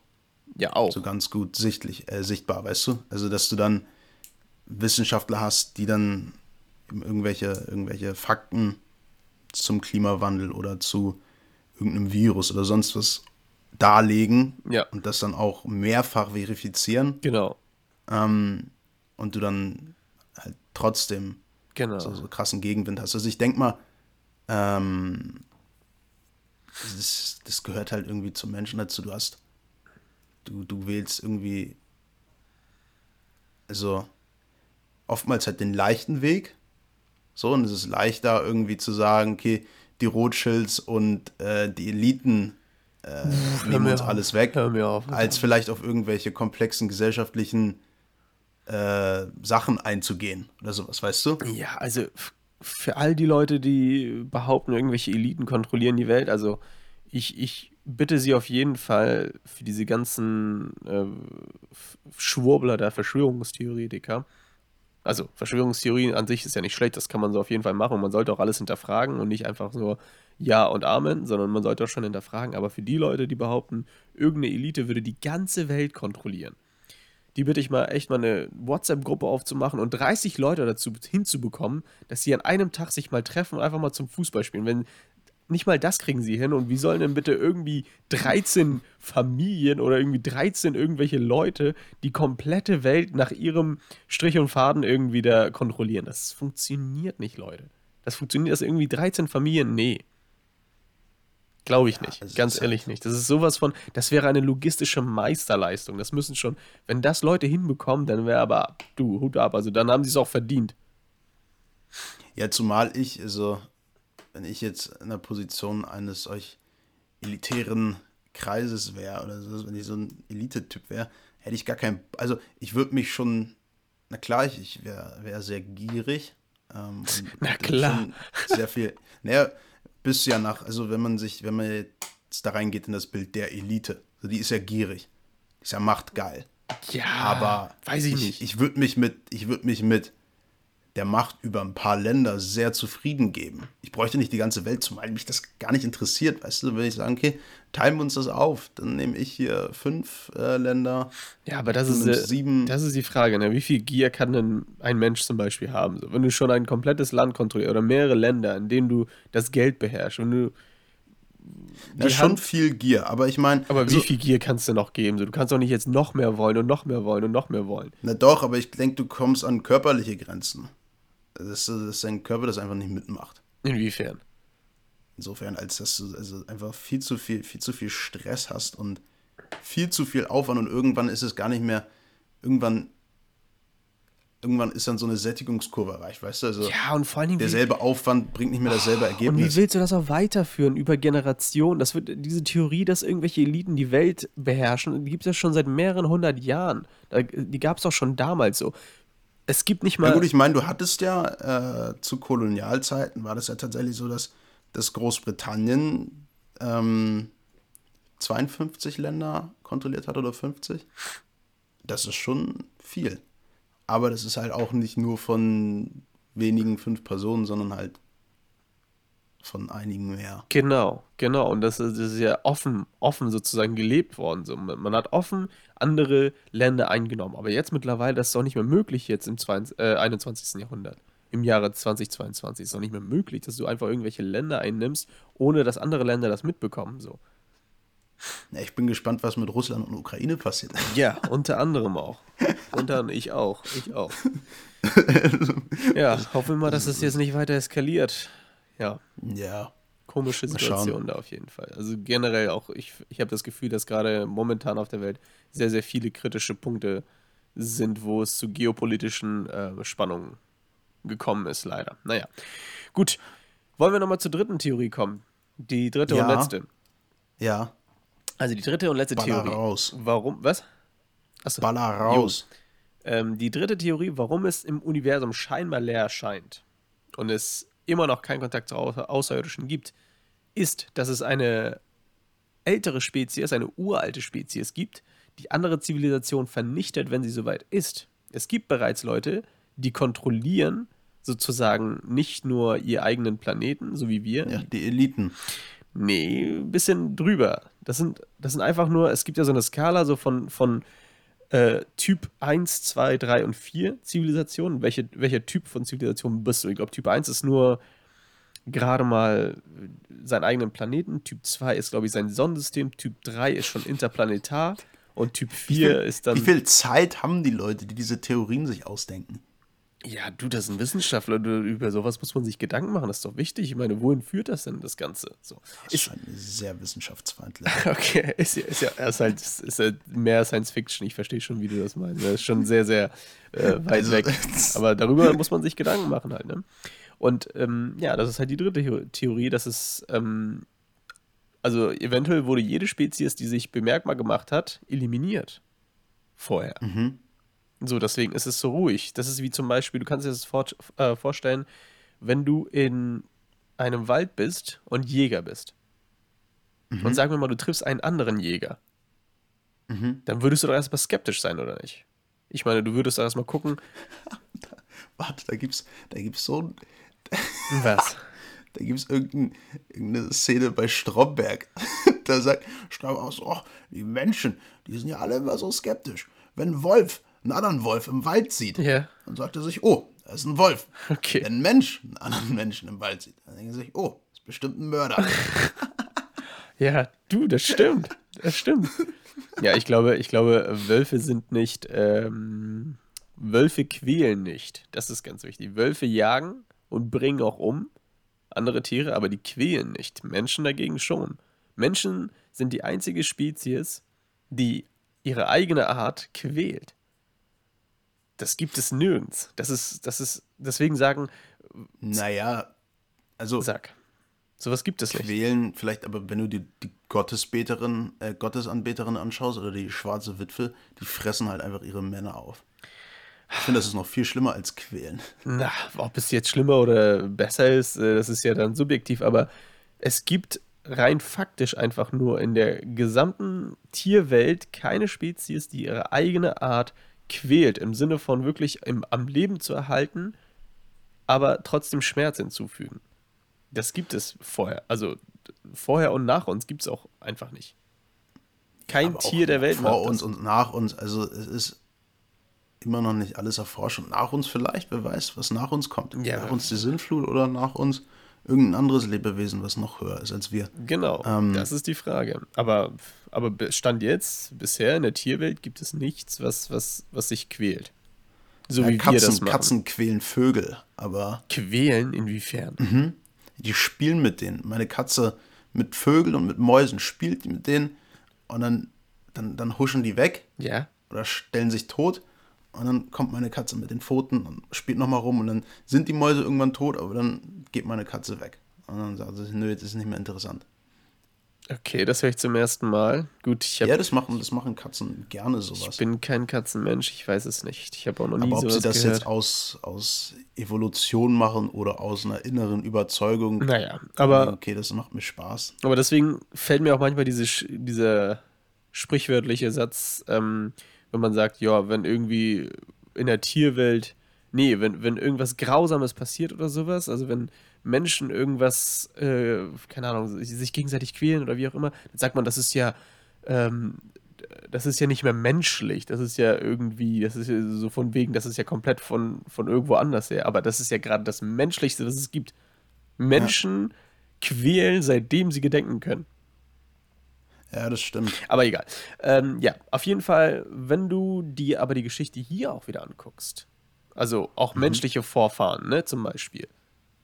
B: ja auch
A: so ganz gut sichtlich, äh, sichtbar, weißt du? Also dass du dann Wissenschaftler hast, die dann irgendwelche, irgendwelche Fakten zum Klimawandel oder zu irgendeinem Virus oder sonst was darlegen
B: ja.
A: und das dann auch mehrfach verifizieren.
B: Genau.
A: Ähm, und du dann halt trotzdem
B: genau.
A: so, so krassen Gegenwind hast. Also ich denke mal, ähm, das, das, gehört halt irgendwie zum Menschen dazu. Du hast, du, du wählst irgendwie, also oftmals halt den leichten Weg. So, und es ist leichter irgendwie zu sagen, okay, die Rothschilds und äh, die Eliten äh, nehmen uns auf. alles weg,
B: auf,
A: als vielleicht auf irgendwelche komplexen gesellschaftlichen äh, Sachen einzugehen oder sowas, weißt du?
B: Ja, also für all die Leute, die behaupten, irgendwelche Eliten kontrollieren die Welt, also ich, ich bitte sie auf jeden Fall für diese ganzen äh, Schwurbler der Verschwörungstheoretiker, also Verschwörungstheorien an sich ist ja nicht schlecht, das kann man so auf jeden Fall machen. Man sollte auch alles hinterfragen und nicht einfach so Ja und Amen, sondern man sollte auch schon hinterfragen. Aber für die Leute, die behaupten, irgendeine Elite würde die ganze Welt kontrollieren, die bitte ich mal echt mal eine WhatsApp-Gruppe aufzumachen und 30 Leute dazu hinzubekommen, dass sie an einem Tag sich mal treffen und einfach mal zum Fußball spielen. Wenn nicht mal das kriegen sie hin. Und wie sollen denn bitte irgendwie 13 Familien oder irgendwie 13 irgendwelche Leute die komplette Welt nach ihrem Strich und Faden irgendwie da kontrollieren? Das funktioniert nicht, Leute. Das funktioniert, das irgendwie 13 Familien? Nee. Glaube ich nicht. Also Ganz ehrlich nicht. Das ist sowas von, das wäre eine logistische Meisterleistung. Das müssen schon, wenn das Leute hinbekommen, dann wäre aber, du, Hut ab. Also dann haben sie es auch verdient.
A: Ja, zumal ich, also, wenn ich jetzt in der Position eines solch elitären Kreises wäre oder so, wenn ich so ein Elite-Typ wäre, hätte ich gar keinen. Also, ich würde mich schon. Na klar, ich, ich wäre wär sehr gierig. Ähm,
B: na klar.
A: Sehr viel. Naja, bist ja nach, also wenn man sich, wenn man jetzt da reingeht in das Bild der Elite, also die ist ja gierig, ist ja machtgeil.
B: Ja,
A: aber
B: weiß ich,
A: ich
B: nicht.
A: Ich würde mich mit, ich würde mich mit der Macht über ein paar Länder sehr zufrieden geben. Ich bräuchte nicht die ganze Welt, zumal mich das gar nicht interessiert. Weißt du, wenn ich sage, okay, teilen wir uns das auf, dann nehme ich hier fünf äh, Länder.
B: Ja, aber das ist, äh, sieben. das ist die Frage, ne? wie viel Gier kann denn ein Mensch zum Beispiel haben? So, wenn du schon ein komplettes Land kontrollierst oder mehrere Länder, in denen du das Geld beherrschst und du
A: ja, schon viel Gier, aber ich meine.
B: Aber wie so, viel Gier kannst du noch geben? So, du kannst doch nicht jetzt noch mehr wollen und noch mehr wollen und noch mehr wollen.
A: Na doch, aber ich denke, du kommst an körperliche Grenzen. Das, das ist dein Körper das einfach nicht mitmacht.
B: Inwiefern?
A: Insofern, als dass du also einfach viel zu viel, viel zu viel Stress hast und viel zu viel Aufwand und irgendwann ist es gar nicht mehr, irgendwann, irgendwann ist dann so eine Sättigungskurve erreicht, weißt du? Also
B: ja, und vor Dingen.
A: Derselbe Aufwand bringt nicht mehr dasselbe Ergebnis.
B: Und wie willst du das auch weiterführen über Generationen? Das wird diese Theorie, dass irgendwelche Eliten die Welt beherrschen, die gibt es ja schon seit mehreren hundert Jahren. Die gab es auch schon damals so. Es gibt nicht mal.
A: Ja gut, ich meine, du hattest ja äh, zu Kolonialzeiten war das ja tatsächlich so, dass, dass Großbritannien ähm, 52 Länder kontrolliert hat oder 50. Das ist schon viel. Aber das ist halt auch nicht nur von wenigen fünf Personen, sondern halt von einigen mehr.
B: Genau, genau. Und das ist, das ist ja offen, offen sozusagen gelebt worden. So, man hat offen andere Länder eingenommen. Aber jetzt mittlerweile, das ist doch nicht mehr möglich jetzt im 20, äh, 21. Jahrhundert. Im Jahre 2022 ist doch nicht mehr möglich, dass du einfach irgendwelche Länder einnimmst, ohne dass andere Länder das mitbekommen. So.
A: Ja, ich bin gespannt, was mit Russland und Ukraine passiert.
B: Ja, unter anderem auch. unter anderem ich auch. Ich auch. ja, hoffen wir mal, dass es jetzt nicht weiter eskaliert. Ja.
A: Ja.
B: Komische Situation da auf jeden Fall. Also generell auch, ich, ich habe das Gefühl, dass gerade momentan auf der Welt sehr, sehr viele kritische Punkte sind, wo es zu geopolitischen äh, Spannungen gekommen ist, leider. Naja. Gut. Wollen wir nochmal zur dritten Theorie kommen? Die dritte ja. und letzte.
A: Ja.
B: Also die dritte und letzte
A: Baller
B: Theorie.
A: raus.
B: Warum? Was?
A: Achso. Baller raus.
B: Ähm, die dritte Theorie, warum es im Universum scheinbar leer scheint und es immer noch keinen Kontakt zu Außerirdischen gibt, ist, dass es eine ältere Spezies, eine uralte Spezies gibt, die andere Zivilisation vernichtet, wenn sie soweit ist. Es gibt bereits Leute, die kontrollieren sozusagen nicht nur ihr eigenen Planeten, so wie wir.
A: Ja, die Eliten.
B: Nee, ein bisschen drüber. Das sind, das sind einfach nur, es gibt ja so eine Skala so von, von äh, Typ 1, 2, 3 und 4 Zivilisationen. Welche, welcher Typ von Zivilisation bist du? Ich glaube, Typ 1 ist nur gerade mal seinen eigenen Planeten. Typ 2 ist, glaube ich, sein Sonnensystem. Typ 3 ist schon interplanetar. Und Typ 4
A: viel,
B: ist dann.
A: Wie viel Zeit haben die Leute, die diese Theorien sich ausdenken?
B: Ja, du, das ist ein Wissenschaftler, du, über sowas muss man sich Gedanken machen, das ist doch wichtig. Ich meine, wohin führt das denn, das Ganze? So.
A: Das ist schon sehr wissenschaftsfeindlich.
B: okay, ist, ist ja ist halt, ist halt mehr Science Fiction, ich verstehe schon, wie du das meinst. Das ist schon sehr, sehr äh, weit also, weg. Aber darüber muss man sich Gedanken machen halt, ne? Und ähm, ja, das ist halt die dritte Theorie, dass es, ähm, also eventuell wurde jede Spezies, die sich bemerkbar gemacht hat, eliminiert. Vorher.
A: Mhm.
B: So, deswegen ist es so ruhig. Das ist wie zum Beispiel, du kannst dir das vor, äh, vorstellen, wenn du in einem Wald bist und Jäger bist. Mhm. Und sagen wir mal, du triffst einen anderen Jäger.
A: Mhm.
B: Dann würdest du doch erstmal skeptisch sein, oder nicht? Ich meine, du würdest doch erstmal gucken.
A: Warte, da gibt's, da gibt's so ein.
B: Was?
A: da gibt es irgendeine Szene bei Stromberg. da sagt Stromberg auch so: oh, die Menschen, die sind ja alle immer so skeptisch. Wenn Wolf einen anderen Wolf im Wald sieht,
B: ja.
A: dann sagt er sich, oh, da ist ein Wolf.
B: Okay.
A: Wenn ein Mensch einen anderen Menschen im Wald sieht, dann denkt er sich, oh, das ist bestimmt ein Mörder.
B: ja, du, das stimmt. Das stimmt. Ja, ich glaube, ich glaube, Wölfe sind nicht, ähm, Wölfe quälen nicht. Das ist ganz wichtig. Wölfe jagen und bringen auch um andere Tiere, aber die quälen nicht. Menschen dagegen schon. Menschen sind die einzige Spezies, die ihre eigene Art quält. Das gibt es nirgends. Das ist, das ist, deswegen sagen,
A: Naja, also
B: sag. Sowas gibt es nicht.
A: quälen, vielleicht, aber wenn du die, die Gottesbeterin, äh, Gottesanbeterin anschaust oder die schwarze Witwe, die fressen halt einfach ihre Männer auf. Ich finde, das ist noch viel schlimmer als quälen.
B: Na, ob es jetzt schlimmer oder besser ist, äh, das ist ja dann subjektiv, aber es gibt rein faktisch einfach nur in der gesamten Tierwelt keine Spezies, die ihre eigene Art quält, im Sinne von wirklich im, am Leben zu erhalten, aber trotzdem Schmerz hinzufügen. Das gibt es vorher. Also vorher und nach uns gibt es auch einfach nicht. Kein
A: Aber
B: Tier der Welt
A: Vor uns und nach uns. Also es ist immer noch nicht alles erforscht. Und nach uns vielleicht, wer weiß, was nach uns kommt.
B: Ja.
A: Nach uns die Sintflut oder nach uns irgendein anderes Lebewesen, was noch höher ist als wir.
B: Genau,
A: Ähm,
B: das ist die Frage. Aber, aber be- Stand jetzt, bisher in der Tierwelt gibt es nichts, was, was, was sich quält. So
A: Ja,
B: wie wir
A: Katzen,
B: das machen.
A: Katzen quälen Vögel, aber
B: Quälen inwiefern?
A: Mhm. die spielen mit denen. Meine Katze mit Vögeln und mit Mäusen spielt mit denen und dann, dann, dann huschen die weg
B: Ja.
A: oder stellen sich tot und dann kommt meine Katze mit den Pfoten und spielt nochmal rum und dann sind die Mäuse irgendwann tot, aber dann geht meine Katze weg. Und dann sagt sie, nö, jetzt ist es nicht mehr interessant.
B: Okay, das höre ich zum ersten Mal. Gut, ich, hab,
A: Ja, das machen, das machen Katzen gerne sowas.
B: ich bin kein Katzenmensch, ich weiß es nicht. Ich habe auch noch nie
A: aber ob sie das
B: gehört.
A: jetzt aus, aus Evolution machen oder aus einer inneren Überzeugung,
B: naja, aber,
A: okay, das macht mir Spaß.
B: aber deswegen fällt mir auch manchmal diese, dieser sprichwörtliche Satz, ähm, wenn man sagt, ja, wenn irgendwie in der Tierwelt, nee, wenn, wenn irgendwas Grausames passiert oder sowas, also wenn Menschen irgendwas, äh, keine Ahnung, sich gegenseitig quälen oder wie auch immer, dann sagt man, das ist ja, ähm, das ist ja nicht mehr menschlich, das ist ja irgendwie, das ist ja so von wegen, das ist ja komplett von, von irgendwo anders her, aber das ist ja gerade das Menschlichste, was es gibt. Menschen quälen, seitdem sie gedenken können.
A: Ja, das stimmt.
B: Aber egal. Ähm, ja, auf jeden Fall, wenn du dir aber die Geschichte hier auch wieder anguckst, also auch menschliche Vorfahren, ne, zum Beispiel,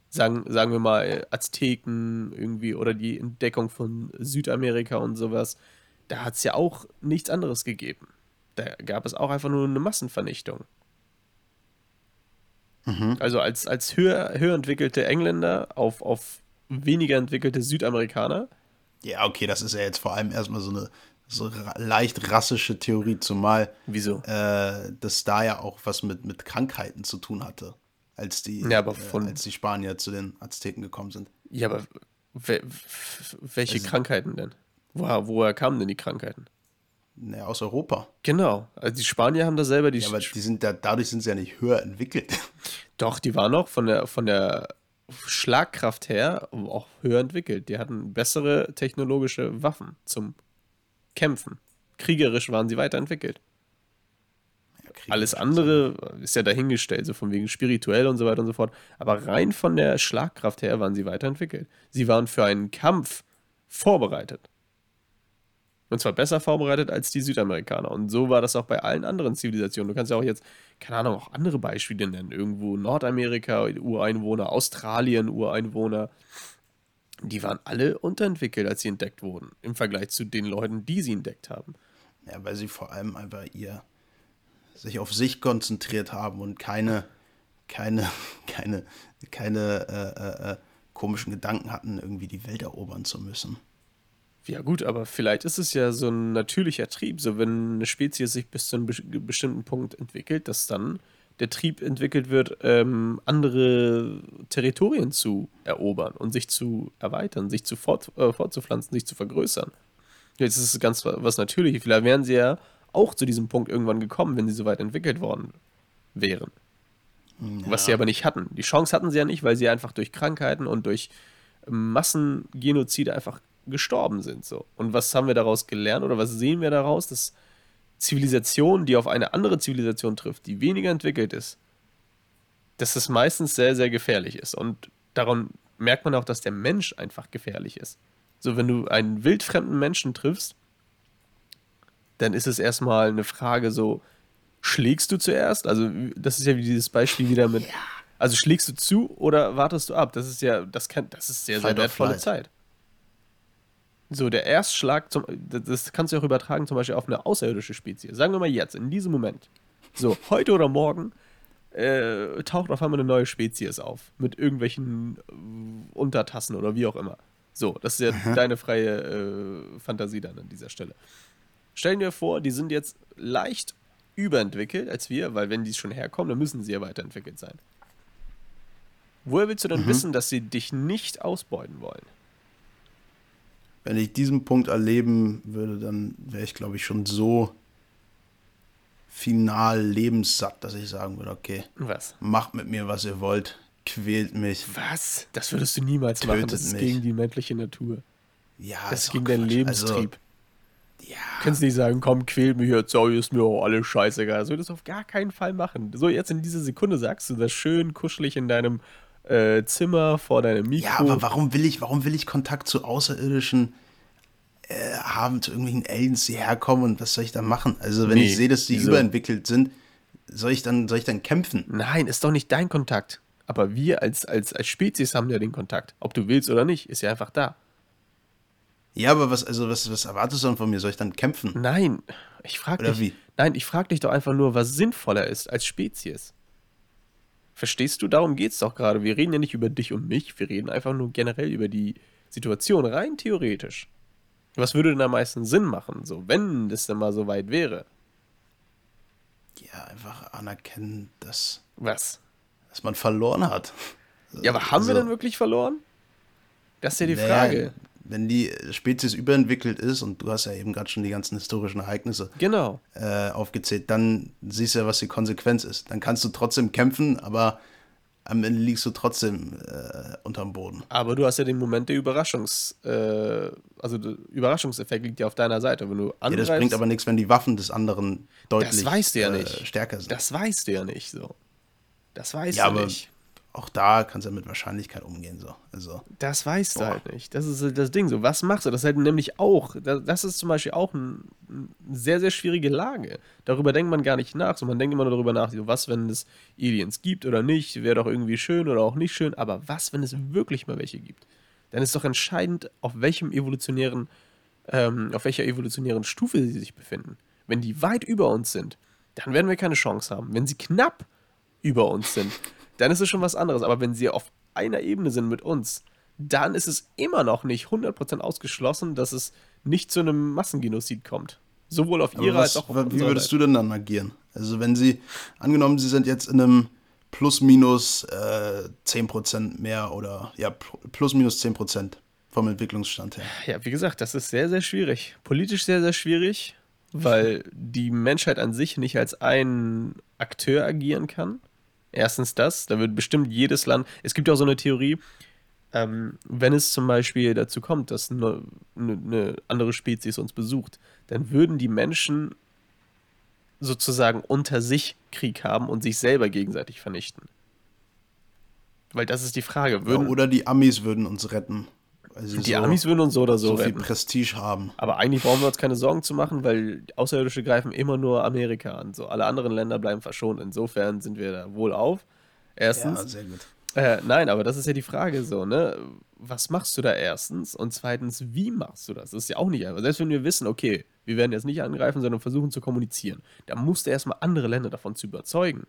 B: sagen, sagen wir mal Azteken irgendwie oder die Entdeckung von Südamerika und sowas, da hat es ja auch nichts anderes gegeben. Da gab es auch einfach nur eine Massenvernichtung. Also als, als höher, höher entwickelte Engländer auf, auf weniger entwickelte Südamerikaner,
A: Ja, okay, das ist ja jetzt vor allem erstmal so eine so leicht rassische Theorie, zumal
B: wieso?
A: äh, das da ja auch was mit, mit Krankheiten zu tun hatte, als die,
B: Ja, aber
A: äh,
B: von-
A: als die Spanier zu den Azteken gekommen sind.
B: Ja, aber we welche
A: Also-
B: Krankheiten denn? Woher, woher kamen denn die Krankheiten?
A: Naja, aus Europa.
B: Genau. Also die Spanier haben da selber die.
A: Ja, aber die sind da, dadurch sind sie ja nicht höher entwickelt.
B: Doch, die waren auch von der, von der Schlagkraft her auch höher entwickelt. Die hatten bessere technologische Waffen zum Kämpfen. Kriegerisch waren sie weiterentwickelt. Alles andere ist ja dahingestellt, so von wegen spirituell und so weiter und so fort. Aber rein von der Schlagkraft her waren sie weiterentwickelt. Sie waren für einen Kampf vorbereitet. Und zwar besser vorbereitet als die Südamerikaner. Und so war das auch bei allen anderen Zivilisationen. Du kannst ja auch jetzt, keine Ahnung, auch andere Beispiele nennen. Irgendwo Nordamerika, Ureinwohner, Australien, Ureinwohner. Die waren alle unterentwickelt, als sie entdeckt wurden. Im Vergleich zu den Leuten, die sie entdeckt haben.
A: Ja, weil sie vor allem einfach ihr sich auf sich konzentriert haben und keine, keine, keine, keine äh, äh, äh, komischen Gedanken hatten, irgendwie die Welt erobern zu müssen.
B: Ja gut, aber vielleicht ist es ja so ein natürlicher Trieb, so wenn eine Spezies sich bis zu einem bes- bestimmten Punkt entwickelt, dass dann der Trieb entwickelt wird, ähm, andere Territorien zu erobern und sich zu erweitern, sich zu fort, äh, fortzupflanzen, sich zu vergrößern. Jetzt ist es ganz wa- was Natürliches. Vielleicht wären sie ja auch zu diesem Punkt irgendwann gekommen, wenn sie so weit entwickelt worden wären. Was sie aber nicht hatten. Die Chance hatten sie ja nicht, weil sie einfach durch Krankheiten und durch Massengenozide einfach gestorben sind. So. Und was haben wir daraus gelernt oder was sehen wir daraus? Dass Zivilisation, die auf eine andere Zivilisation trifft, die weniger entwickelt ist, dass das meistens sehr, sehr gefährlich ist. Und daran merkt man auch, dass der Mensch einfach gefährlich ist. So, wenn du einen wildfremden Menschen triffst, dann ist es erstmal eine Frage so, schlägst du zuerst? Also, das ist ja wie dieses Beispiel wieder mit, also schlägst du zu oder wartest du ab? Das ist ja, das kann, das ist sehr, sehr wertvolle. Zeit. So, der Erstschlag, zum, das kannst du auch übertragen, zum Beispiel auf eine außerirdische Spezies. Sagen wir mal jetzt, in diesem Moment. So, heute oder morgen äh, taucht auf einmal eine neue Spezies auf. Mit irgendwelchen äh, Untertassen oder wie auch immer. So, das ist ja deine freie äh, Fantasie dann an dieser Stelle. Stellen dir vor, die sind jetzt leicht überentwickelt als wir, weil wenn die schon herkommen, dann müssen sie ja weiterentwickelt sein. Woher willst du denn
A: Mhm.
B: wissen, dass sie dich nicht ausbeuten wollen?
A: Wenn ich diesen Punkt erleben würde, dann wäre ich, glaube ich, schon so final lebenssatt, dass ich sagen würde, okay,
B: Was?
A: macht mit mir, was ihr wollt, quält mich.
B: Was? Das würdest du niemals machen. Das ist
A: mich.
B: gegen die menschliche Natur.
A: Ja,
B: Das
A: ist
B: gegen deinen
A: Quatsch.
B: Lebenstrieb.
A: Also, ja,
B: Du kannst nicht sagen, komm, quäl mich jetzt, oh, ist mir auch alles scheißegal. Das würdest du auf gar keinen Fall machen. So, jetzt in dieser Sekunde sagst du das schön kuschelig in deinem äh, Zimmer vor deinem Mikro.
A: ja, aber warum will ich, warum will ich Kontakt zu Außerirdischen äh, haben, zu irgendwelchen Aliens, die herkommen und was soll ich da machen? Also, wenn
B: Nee,
A: ich sehe, dass die
B: wieso?
A: überentwickelt sind, soll ich dann, soll ich dann kämpfen?
B: Nein, ist doch nicht dein Kontakt. Aber wir als, als, als Spezies haben ja den Kontakt. Ob du willst oder nicht, ist ja einfach da.
A: Ja, aber was, also was, was erwartest du dann von mir? Soll ich dann kämpfen?
B: Nein, ich frage dich.
A: wie?
B: Nein, ich frage dich doch einfach nur, was sinnvoller ist als Spezies. Verstehst du? Darum geht's doch gerade. Wir reden ja nicht über dich und mich, wir reden einfach nur generell über die Situation, rein theoretisch. Was würde denn am meisten Sinn machen, so, wenn das denn mal so weit wäre?
A: Ja, einfach anerkennen, dass,
B: Was?
A: dass man verloren hat.
B: Ja, aber haben wir
A: Also,
B: denn wirklich verloren? Das ist ja die
A: naja,
B: Frage.
A: Wenn die Spezies überentwickelt ist, und du hast ja eben gerade schon die ganzen historischen Ereignisse
B: Genau.
A: äh, aufgezählt, dann siehst du ja, was die Konsequenz ist. Dann kannst du trotzdem kämpfen, aber am Ende liegst du trotzdem äh, unterm Boden.
B: Aber du hast ja den Moment der Überraschungs... Äh, also der Überraschungseffekt liegt ja auf deiner Seite. Wenn du
A: Ja,
B: angreifst,
A: das bringt aber nichts, wenn die Waffen des anderen deutlich
B: weißt du ja
A: äh,
B: nicht.
A: stärker sind.
B: Das weißt du ja nicht so. Das weißt
A: ja,
B: du nicht.
A: Auch da kannst du mit Wahrscheinlichkeit umgehen. So. Also,
B: Das weißt
A: Boah.
B: du halt nicht. Das ist das Ding. So, was machst du? Das ist halt nämlich auch, da- das ist zum Beispiel auch ein, eine sehr, sehr schwierige Lage. Darüber denkt man gar nicht nach. So, man denkt immer nur darüber nach, so, was, wenn es Aliens gibt oder nicht, wäre doch irgendwie schön oder auch nicht schön. Aber was, wenn es wirklich mal welche gibt? Dann ist doch entscheidend, auf welchem evolutionären, ähm, auf welcher evolutionären Stufe sie sich befinden. Wenn die weit über uns sind, dann werden wir keine Chance haben. Wenn sie knapp über uns sind, dann ist es schon was anderes. Aber wenn sie auf einer Ebene sind mit uns, dann ist es immer noch nicht 100% ausgeschlossen, dass es nicht zu einem Massengenozid kommt. Sowohl auf ihrer
A: was,
B: als auch auf
A: wie würdest
B: Seite.
A: du denn dann agieren? Also, wenn sie, angenommen, sie sind jetzt in einem plus minus äh, 10% mehr oder ja, pl- plus minus 10% vom Entwicklungsstand her.
B: Ja, wie gesagt, das ist sehr, sehr schwierig. Politisch sehr, sehr schwierig, weil die Menschheit an sich nicht als ein Akteur agieren kann. Erstens das, da wird bestimmt jedes Land. Es gibt ja auch so eine Theorie, ähm, wenn es zum Beispiel dazu kommt, dass eine, eine, eine andere Spezies uns besucht, dann würden die Menschen sozusagen unter sich Krieg haben und sich selber gegenseitig vernichten. Weil das ist die Frage.
A: Ja,
B: Würden,
A: oder die Amis würden uns retten. Sie
B: die
A: so,
B: Amis würden uns so oder so,
A: so viel
B: retten.
A: Prestige haben.
B: Aber eigentlich brauchen wir uns keine Sorgen zu machen, weil Außerirdische greifen immer nur Amerika an. So, alle anderen Länder bleiben verschont. Insofern sind wir da wohl auf.
A: Ja,
B: Erstens.
A: sehr gut.
B: äh, nein, aber das ist ja die Frage so, ne? Was machst du da erstens? Und zweitens, wie machst du das? Das ist ja auch nicht einfach. Selbst wenn wir wissen, okay, wir werden jetzt nicht angreifen, sondern versuchen zu kommunizieren, da musst du erstmal andere Länder davon zu überzeugen.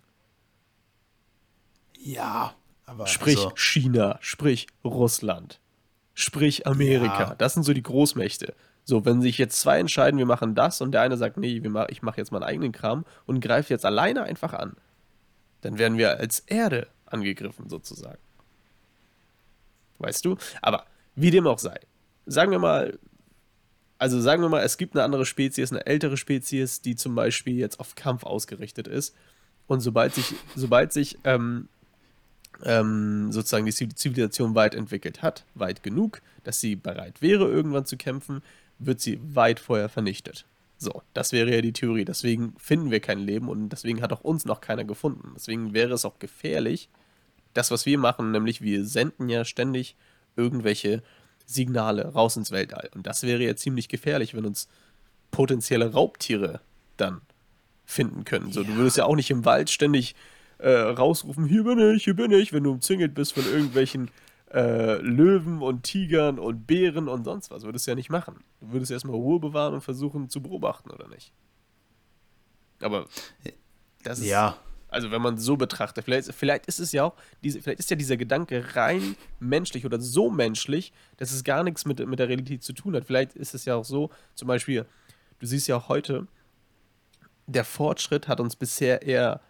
A: Ja, aber
B: Sprich
A: also,
B: China, sprich Russland, sprich Amerika.
A: Ja.
B: Das sind so die Großmächte. So, wenn sich jetzt zwei entscheiden, wir machen das und der eine sagt, nee, mach, ich mache jetzt meinen eigenen Kram und greift jetzt alleine einfach an, dann werden wir als Erde angegriffen sozusagen. Weißt du? Aber wie dem auch sei. Sagen wir mal, also sagen wir mal, es gibt eine andere Spezies, eine ältere Spezies, die zum Beispiel jetzt auf Kampf ausgerichtet ist. Und sobald sich, sobald sich ähm, ähm, sozusagen die Ziv- Zivilisation weit entwickelt hat, weit genug, dass sie bereit wäre, irgendwann zu kämpfen, wird sie weit vorher vernichtet. So, das wäre ja die Theorie. Deswegen finden wir kein Leben und deswegen hat auch uns noch keiner gefunden. Deswegen wäre es auch gefährlich, das, was wir machen, nämlich wir senden ja ständig irgendwelche Signale raus ins Weltall. Und das wäre ja ziemlich gefährlich, wenn uns potenzielle Raubtiere dann finden können. So, du würdest ja auch nicht im Wald ständig äh, rausrufen, hier bin ich, hier bin ich, wenn du umzingelt bist von irgendwelchen äh, Löwen und Tigern und Bären und sonst was. Würdest du ja nicht machen. Du würdest erstmal Ruhe bewahren und versuchen zu beobachten, oder nicht? Aber das ist.
A: Ja,
B: Also wenn man so betrachtet, vielleicht, vielleicht ist es ja auch, diese, vielleicht ist ja dieser Gedanke rein menschlich oder so menschlich, dass es gar nichts mit, mit der Realität zu tun hat. Vielleicht ist es ja auch so, zum Beispiel, du siehst ja auch heute, der Fortschritt hat uns bisher eher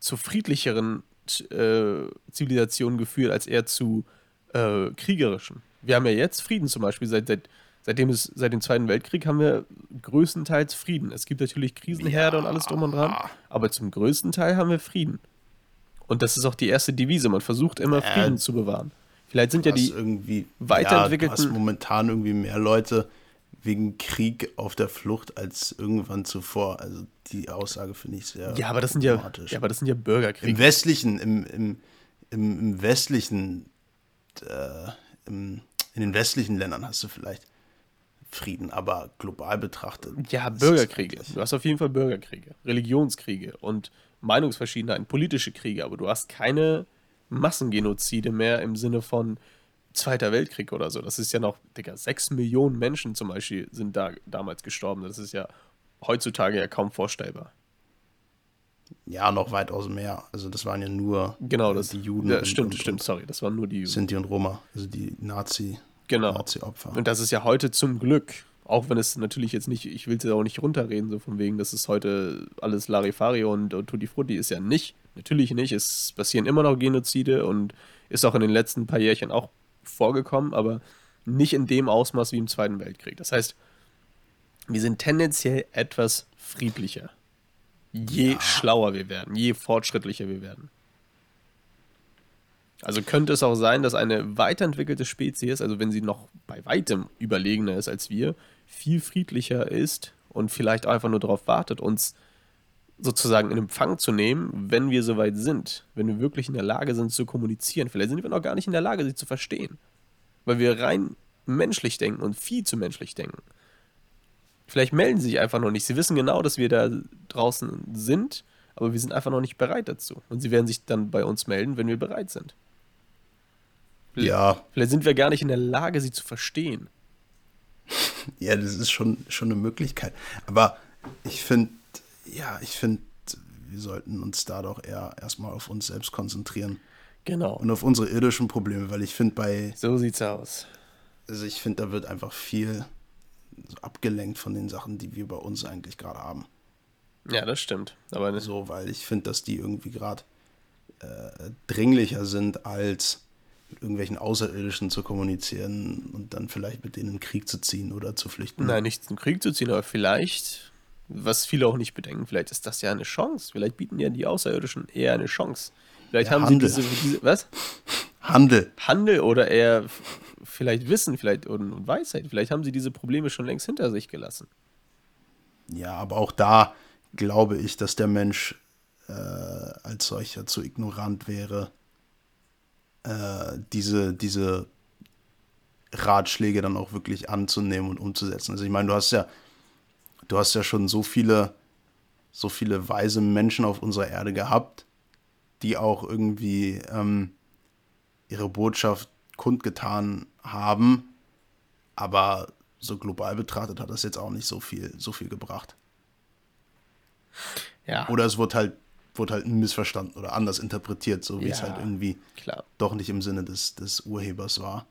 B: zu friedlicheren äh, Zivilisationen geführt, als eher zu äh, kriegerischen. Wir haben ja jetzt Frieden zum Beispiel, seit, seit, seitdem es, seit dem Zweiten Weltkrieg haben wir größtenteils Frieden. Es gibt natürlich Krisenherde und alles drum und dran, aber zum größten Teil haben wir Frieden. Und das ist auch die erste Devise, man versucht immer Frieden zu bewahren. Vielleicht sind ja die
A: irgendwie
B: weiterentwickelten-
A: Ja, du hast momentan irgendwie mehr Leute wegen Krieg auf der Flucht als irgendwann zuvor. Also die Aussage finde ich sehr
B: Ja, aber das sind ja, ja, aber das sind ja
A: Im
B: Bürgerkriege.
A: westlichen, im, im, im, im westlichen, äh, im, in den westlichen Ländern hast du vielleicht Frieden, aber global betrachtet.
B: Ja, Bürgerkriege. Du hast auf jeden Fall Bürgerkriege, Religionskriege und Meinungsverschiedenheiten, politische Kriege, aber du hast keine Massengenozide mehr im Sinne von Zweiter Weltkrieg oder so. Das ist ja noch, Digga, sechs Millionen Menschen zum Beispiel sind da damals gestorben. Das ist ja heutzutage ja kaum vorstellbar.
A: Ja, noch weitaus mehr. Also das waren ja nur
B: Genau, das
A: die Juden.
B: Ja,
A: und-
B: stimmt,
A: und,
B: stimmt, sorry, das waren nur die
A: Und Sinti und Roma, also die Nazi,
B: Genau.
A: Nazi-Opfer.
B: Und das ist ja heute zum Glück, auch wenn es natürlich jetzt nicht, ich will es ja auch nicht runterreden, so von wegen, das ist heute alles Larifari und, und Tutti Frutti ist ja nicht. Natürlich nicht. Es passieren immer noch Genozide und ist auch in den letzten paar Jährchen auch vorgekommen, aber nicht in dem Ausmaß wie im Zweiten Weltkrieg. Das heißt, wir sind tendenziell etwas friedlicher. Je schlauer wir werden, je fortschrittlicher wir werden. Also könnte es auch sein, dass eine weiterentwickelte Spezies, also wenn sie noch bei weitem überlegener ist als wir, viel friedlicher ist und vielleicht einfach nur darauf wartet, uns sozusagen in Empfang zu nehmen, wenn wir soweit sind, wenn wir wirklich in der Lage sind zu kommunizieren. Vielleicht sind wir noch gar nicht in der Lage, sie zu verstehen, weil wir rein menschlich denken und viel zu menschlich denken. Vielleicht melden sie sich einfach noch nicht. Sie wissen genau, dass wir da draußen sind, aber wir sind einfach noch nicht bereit dazu. Und sie werden sich dann bei uns melden, wenn wir bereit sind.
A: ja,
B: Vielleicht sind wir gar nicht in der Lage, sie zu verstehen.
A: ja, das ist schon, schon eine Möglichkeit. Aber ich finde, ja, ich finde, wir sollten uns da doch eher erstmal auf uns selbst konzentrieren
B: Genau.
A: und auf unsere irdischen Probleme, weil ich finde bei,
B: So sieht's aus.
A: also ich finde, da wird einfach viel so abgelenkt von den Sachen, die wir bei uns eigentlich gerade haben.
B: Ja, das stimmt. Aber ne,
A: So, weil ich finde, dass die irgendwie gerade äh, dringlicher sind, als mit irgendwelchen Außerirdischen zu kommunizieren und dann vielleicht mit denen in Krieg zu ziehen oder zu flüchten.
B: nein, nicht zum Krieg zu ziehen, aber vielleicht, was viele auch nicht bedenken, vielleicht ist das ja eine Chance. Vielleicht bieten ja die Außerirdischen eher eine Chance. Vielleicht
A: Ja,
B: haben
A: Handel.
B: sie diese, diese, was?
A: Handel.
B: Handel oder eher vielleicht Wissen, vielleicht und, und Weisheit. Vielleicht haben sie diese Probleme schon längst hinter sich gelassen.
A: Ja, aber auch da glaube ich, dass der Mensch äh, als solcher zu ignorant wäre, äh, diese, diese Ratschläge dann auch wirklich anzunehmen und umzusetzen. Also ich meine, du hast ja, du hast ja schon so viele, so viele weise Menschen auf unserer Erde gehabt, die auch irgendwie ähm, ihre Botschaft kundgetan haben, aber so global betrachtet hat das jetzt auch nicht so viel, so viel gebracht.
B: Ja,
A: Oder es wurde halt, wurde halt missverstanden oder anders interpretiert, so wie es
B: Ja.
A: halt irgendwie
B: klar.
A: doch nicht im Sinne des, des Urhebers war.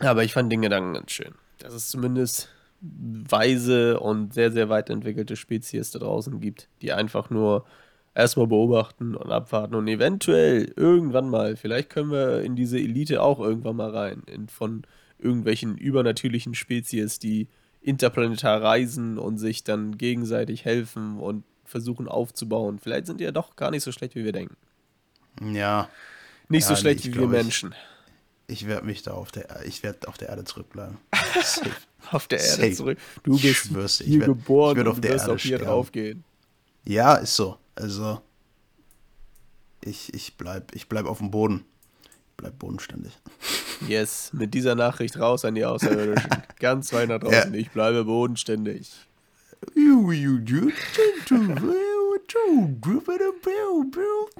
B: Aber ich fand den Gedanken ganz schön. Dass es zumindest weise und sehr, sehr weit entwickelte Spezies da draußen gibt, die einfach nur erstmal beobachten und abwarten und eventuell irgendwann mal, vielleicht können wir in diese Elite auch irgendwann mal rein, in, von irgendwelchen übernatürlichen Spezies, die interplanetar reisen und sich dann gegenseitig helfen und versuchen aufzubauen. Vielleicht sind die ja doch gar nicht so schlecht, wie wir denken.
A: Ja,
B: Nicht so
A: Ja, nee,
B: schlecht
A: ich
B: wie wir
A: glaub, ich-
B: Menschen.
A: ich werde mich da auf der, ich werde auf der Erde zurückbleiben.
B: Auf der Erde
A: Safe.
B: zurück. Du bist
A: schwör's dir, ich
B: hier
A: werd-
B: geboren
A: ich auf
B: und
A: der
B: wirst
A: Erde
B: auch hier
A: sterben.
B: draufgehen.
A: Ja, ist so. Also ich, ich bleib, ich bleib auf dem Boden. Ich bleib bodenständig.
B: Yes, mit dieser Nachricht raus an die Außerirdischen. Ganz weit nach draußen. Ich bleibe bodenständig.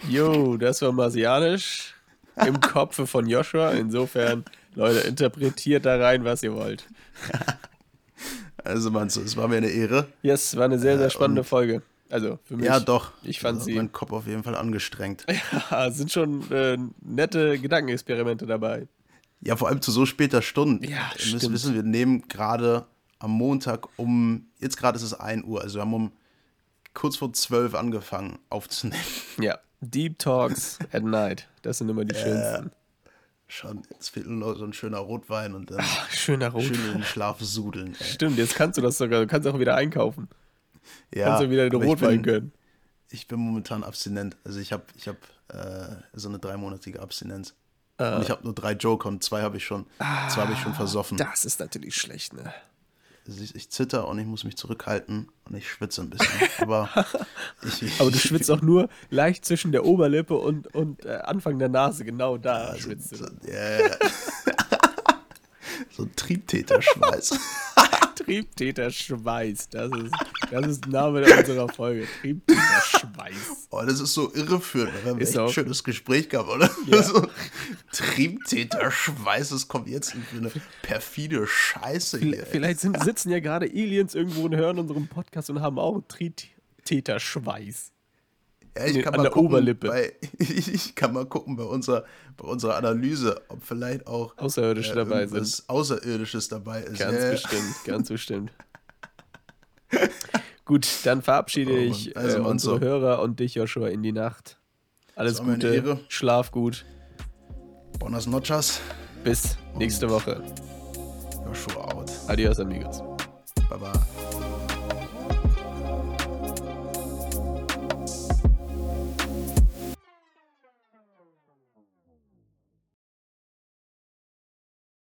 B: Jo, das war marsianisch im Kopfe von Joshua. Insofern Leute, interpretiert da rein, was ihr wollt.
A: Also meinst du, es war mir eine Ehre.
B: Yes, war eine sehr, sehr
A: Äh,
B: spannende
A: und-
B: Folge. Also für mich.
A: Ja, doch.
B: Ich fand
A: Also
B: sie.
A: Mein Kopf auf jeden Fall angestrengt.
B: Ja, sind schon äh, nette Gedankenexperimente dabei.
A: Ja, vor allem zu so später Stunde.
B: Ja,
A: müsst
B: stimmt.
A: wissen, wir nehmen gerade am Montag um, jetzt gerade ist es 1 Uhr, also wir haben um kurz vor 12 angefangen aufzunehmen.
B: Ja. Deep Talks at Night. Das sind immer die schönsten.
A: Schon, jetzt fehlt nur noch so ein schöner Rotwein und dann
B: Ach, schöner Rot.
A: schön in den Schlaf sudeln. Ey.
B: Stimmt, jetzt kannst du das sogar. Du kannst auch wieder einkaufen.
A: Ja,
B: kannst du wieder den Rotwein
A: bin,
B: gönnen.
A: Ich bin momentan abstinent. Also ich habe ich hab, äh, so eine dreimonatige Abstinenz.
B: Ah.
A: Und ich habe nur drei Joker und zwei habe ich schon, zwei habe ich schon versoffen.
B: Das ist natürlich schlecht, ne?
A: Also ich, ich zitter und ich muss mich zurückhalten und ich schwitze ein bisschen. Aber ich,
B: Aber du schwitzt auch nur leicht zwischen der Oberlippe und, und äh, Anfang der Nase. Genau da schwitzt
A: so,
B: du.
A: ja, ja. so ein Triebtäterschweiß.
B: Triebtäter-Schweiß. Das ist, das ist der Name unserer Folge. Triebtäter-Schweiß.
A: Oh, das ist so irreführend. Wir haben
B: Ist
A: echt ein schönes Gespräch gehabt, oder?
B: Ja.
A: So, Triebtäterschweiß, das kommt jetzt für eine perfide Scheiße hier.
B: Vielleicht sind, sitzen ja gerade Aliens irgendwo und hören unseren Podcast und haben auch Triebtäter-Schweiß.
A: Ja, ich
B: Nee,
A: kann
B: an
A: mal
B: der
A: gucken,
B: Oberlippe.
A: Bei, ich kann mal gucken bei unserer, bei unserer Analyse, ob vielleicht auch
B: Außerirdische
A: äh,
B: dabei sind.
A: Außerirdisches dabei ist.
B: Ganz
A: Ja,
B: bestimmt, ganz bestimmt. Gut, dann verabschiede
A: Oh
B: ich
A: Also,
B: äh, unsere
A: so.
B: Hörer und dich, Joshua, in die Nacht. Alles Gute, schlaf gut.
A: Buenas noches.
B: Bis nächste Woche.
A: Joshua out.
B: Adios, amigos.
A: Baba.